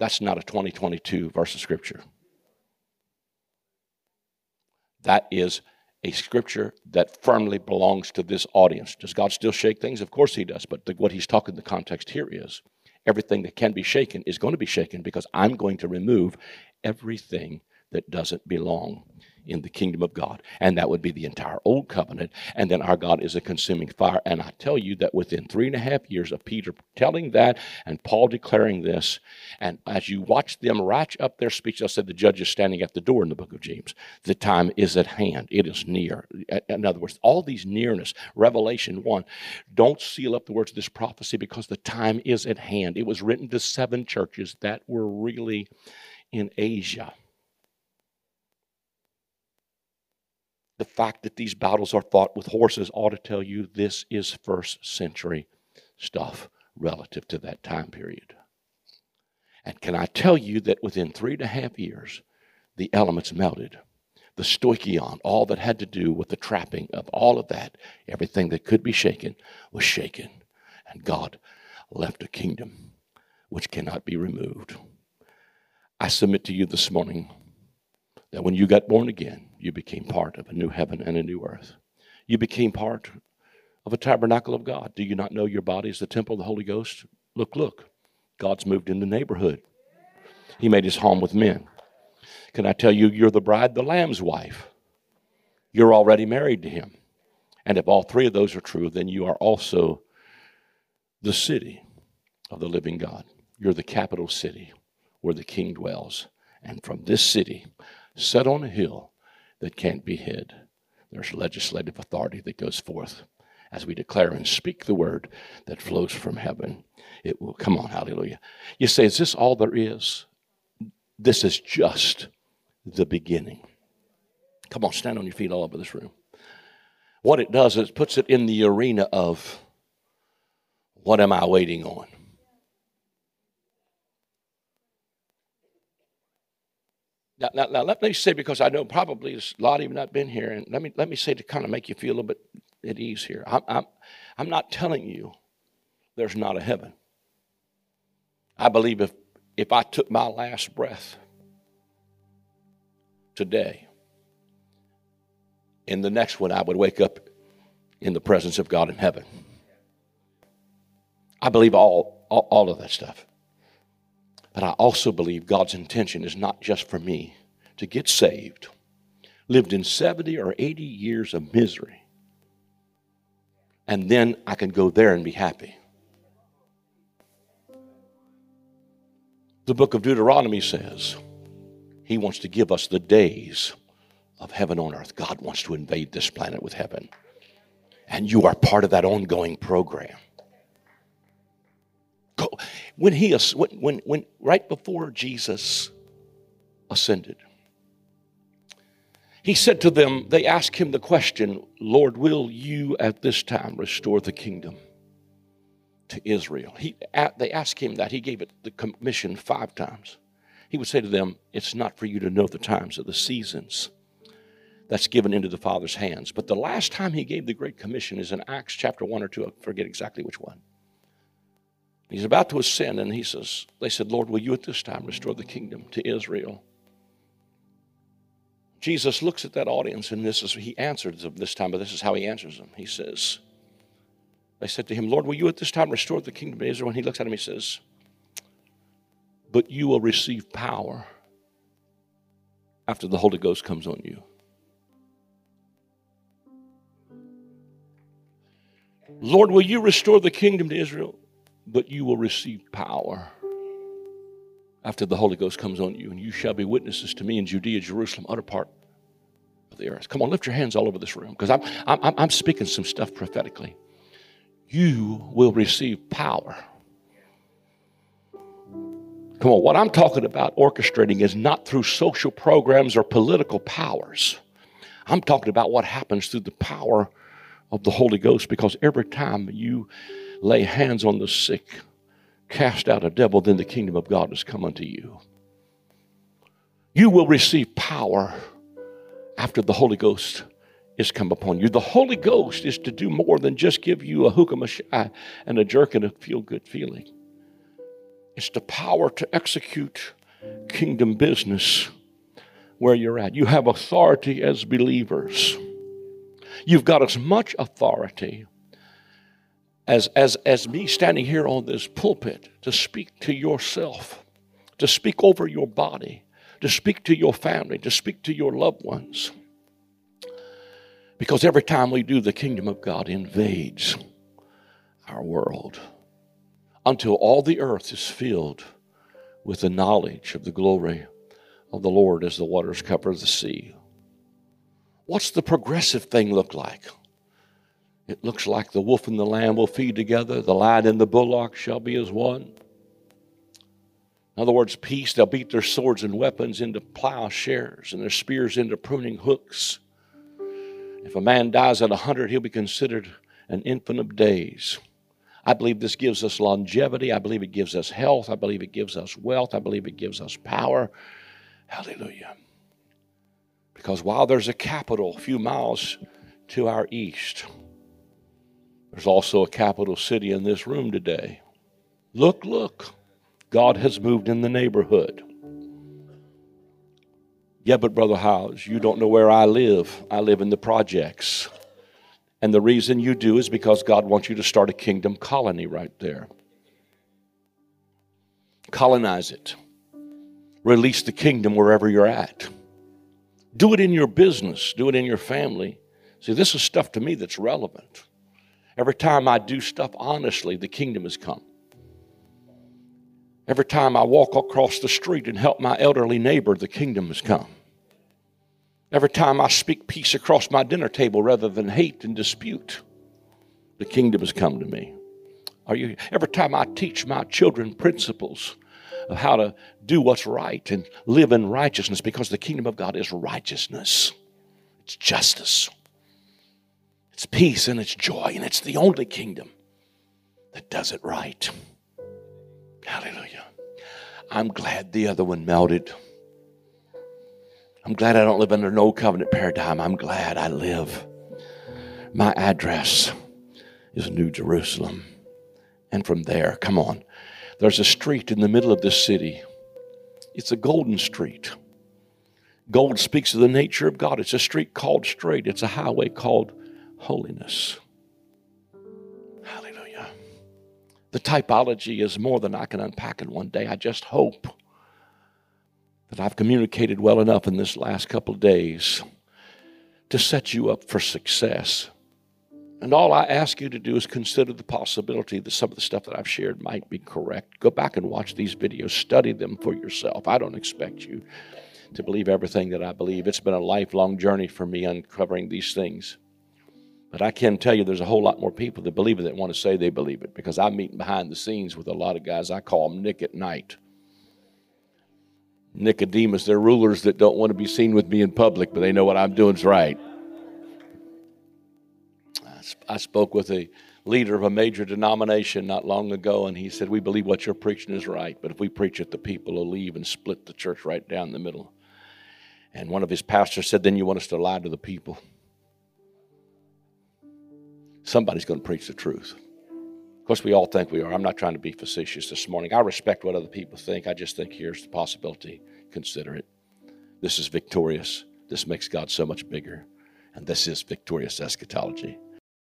That's not a 2022 verse of Scripture. That is a scripture that firmly belongs to this audience. Does God still shake things? Of course He does. But the, what He's talking the context here is everything that can be shaken is going to be shaken because I'm going to remove everything that doesn't belong in the kingdom of God. And that would be the entire old covenant. And then our God is a consuming fire. And I tell you that within three and a half years of Peter telling that and Paul declaring this, and as you watch them ratch up their speech, I said the judge is standing at the door in the book of James. The time is at hand, it is near. In other words, all these nearness, Revelation 1, don't seal up the words of this prophecy because the time is at hand. It was written to seven churches that were really in Asia. The fact that these battles are fought with horses ought to tell you this is first century stuff relative to that time period. And can I tell you that within three and a half years, the elements melted? The stoicheion, all that had to do with the trapping of all of that, everything that could be shaken, was shaken. And God left a kingdom which cannot be removed. I submit to you this morning that when you got born again, you became part of a new heaven and a new earth. You became part of a tabernacle of God. Do you not know your body is the temple of the Holy Ghost? Look, look. God's moved in the neighborhood. He made his home with men. Can I tell you, you're the bride, the lamb's wife? You're already married to him. And if all three of those are true, then you are also the city of the living God. You're the capital city where the king dwells. And from this city, set on a hill that can't be hid. There's legislative authority that goes forth as we declare and speak the word that flows from heaven. It will come on, hallelujah. You say, Is this all there is? This is just the beginning. Come on, stand on your feet all over this room. What it does is it puts it in the arena of what am I waiting on? Now, now, now, let me say, because I know probably a lot of you not been here, and let me, let me say to kind of make you feel a little bit at ease here. I'm, I'm, I'm not telling you there's not a heaven. I believe if, if I took my last breath today, in the next one, I would wake up in the presence of God in heaven. I believe all, all, all of that stuff. But I also believe God's intention is not just for me to get saved, lived in 70 or 80 years of misery, and then I can go there and be happy. The book of Deuteronomy says he wants to give us the days of heaven on earth. God wants to invade this planet with heaven. And you are part of that ongoing program. When he, when, when, right before Jesus ascended, he said to them, they asked him the question, Lord, will you at this time restore the kingdom to Israel? He, they asked him that. He gave it the commission five times. He would say to them, It's not for you to know the times or the seasons. That's given into the Father's hands. But the last time he gave the Great Commission is in Acts chapter 1 or 2. I forget exactly which one. He's about to ascend, and he says, They said, Lord, will you at this time restore the kingdom to Israel? Jesus looks at that audience, and this is he answers them this time, but this is how he answers them. He says, They said to him, Lord, will you at this time restore the kingdom to Israel? And he looks at him, he says, But you will receive power after the Holy Ghost comes on you. Lord, will you restore the kingdom to Israel? But you will receive power after the Holy Ghost comes on you, and you shall be witnesses to me in Judea, Jerusalem, other part of the earth. Come on, lift your hands all over this room because I'm, I'm, I'm speaking some stuff prophetically. You will receive power. Come on, what I'm talking about orchestrating is not through social programs or political powers. I'm talking about what happens through the power of the Holy Ghost because every time you lay hands on the sick, cast out a devil, then the kingdom of God has come unto you. You will receive power after the Holy Ghost is come upon you. The Holy Ghost is to do more than just give you a hookah and a jerk and a feel good feeling. It's the power to execute kingdom business where you're at. You have authority as believers. You've got as much authority as, as, as me standing here on this pulpit to speak to yourself, to speak over your body, to speak to your family, to speak to your loved ones. Because every time we do, the kingdom of God invades our world until all the earth is filled with the knowledge of the glory of the Lord as the waters cover the sea. What's the progressive thing look like? It looks like the wolf and the lamb will feed together, the lion and the bullock shall be as one. In other words, peace, they'll beat their swords and weapons into plowshares and their spears into pruning hooks. If a man dies at a hundred, he'll be considered an infant of days. I believe this gives us longevity. I believe it gives us health. I believe it gives us wealth. I believe it gives us power. Hallelujah. Because while there's a capital a few miles to our east, there's also a capital city in this room today. Look, look. God has moved in the neighborhood. Yeah, but Brother Howes, you don't know where I live. I live in the projects. And the reason you do is because God wants you to start a kingdom colony right there. Colonize it. Release the kingdom wherever you're at. Do it in your business, do it in your family. See, this is stuff to me that's relevant. Every time I do stuff honestly, the kingdom has come. Every time I walk across the street and help my elderly neighbor, the kingdom has come. Every time I speak peace across my dinner table rather than hate and dispute, the kingdom has come to me. Are you every time I teach my children principles of how to do what's right and live in righteousness because the kingdom of God is righteousness. It's justice. It's peace and it's joy, and it's the only kingdom that does it right. Hallelujah. I'm glad the other one melted. I'm glad I don't live under no covenant paradigm. I'm glad I live. My address is New Jerusalem. And from there, come on, there's a street in the middle of this city. It's a golden street. Gold speaks of the nature of God. It's a street called straight, it's a highway called holiness. Hallelujah. The typology is more than I can unpack in one day. I just hope that I've communicated well enough in this last couple of days to set you up for success. And all I ask you to do is consider the possibility that some of the stuff that I've shared might be correct. Go back and watch these videos, study them for yourself. I don't expect you to believe everything that I believe. It's been a lifelong journey for me uncovering these things. But I can tell you there's a whole lot more people that believe it that want to say they believe it because I'm meeting behind the scenes with a lot of guys. I call them Nick at night. Nicodemus, they're rulers that don't want to be seen with me in public, but they know what I'm doing is right. I spoke with a leader of a major denomination not long ago, and he said, We believe what you're preaching is right, but if we preach it, the people will leave and split the church right down the middle. And one of his pastors said, Then you want us to lie to the people? Somebody's going to preach the truth. Of course, we all think we are. I'm not trying to be facetious this morning. I respect what other people think. I just think here's the possibility. Consider it. This is victorious. This makes God so much bigger. And this is victorious eschatology.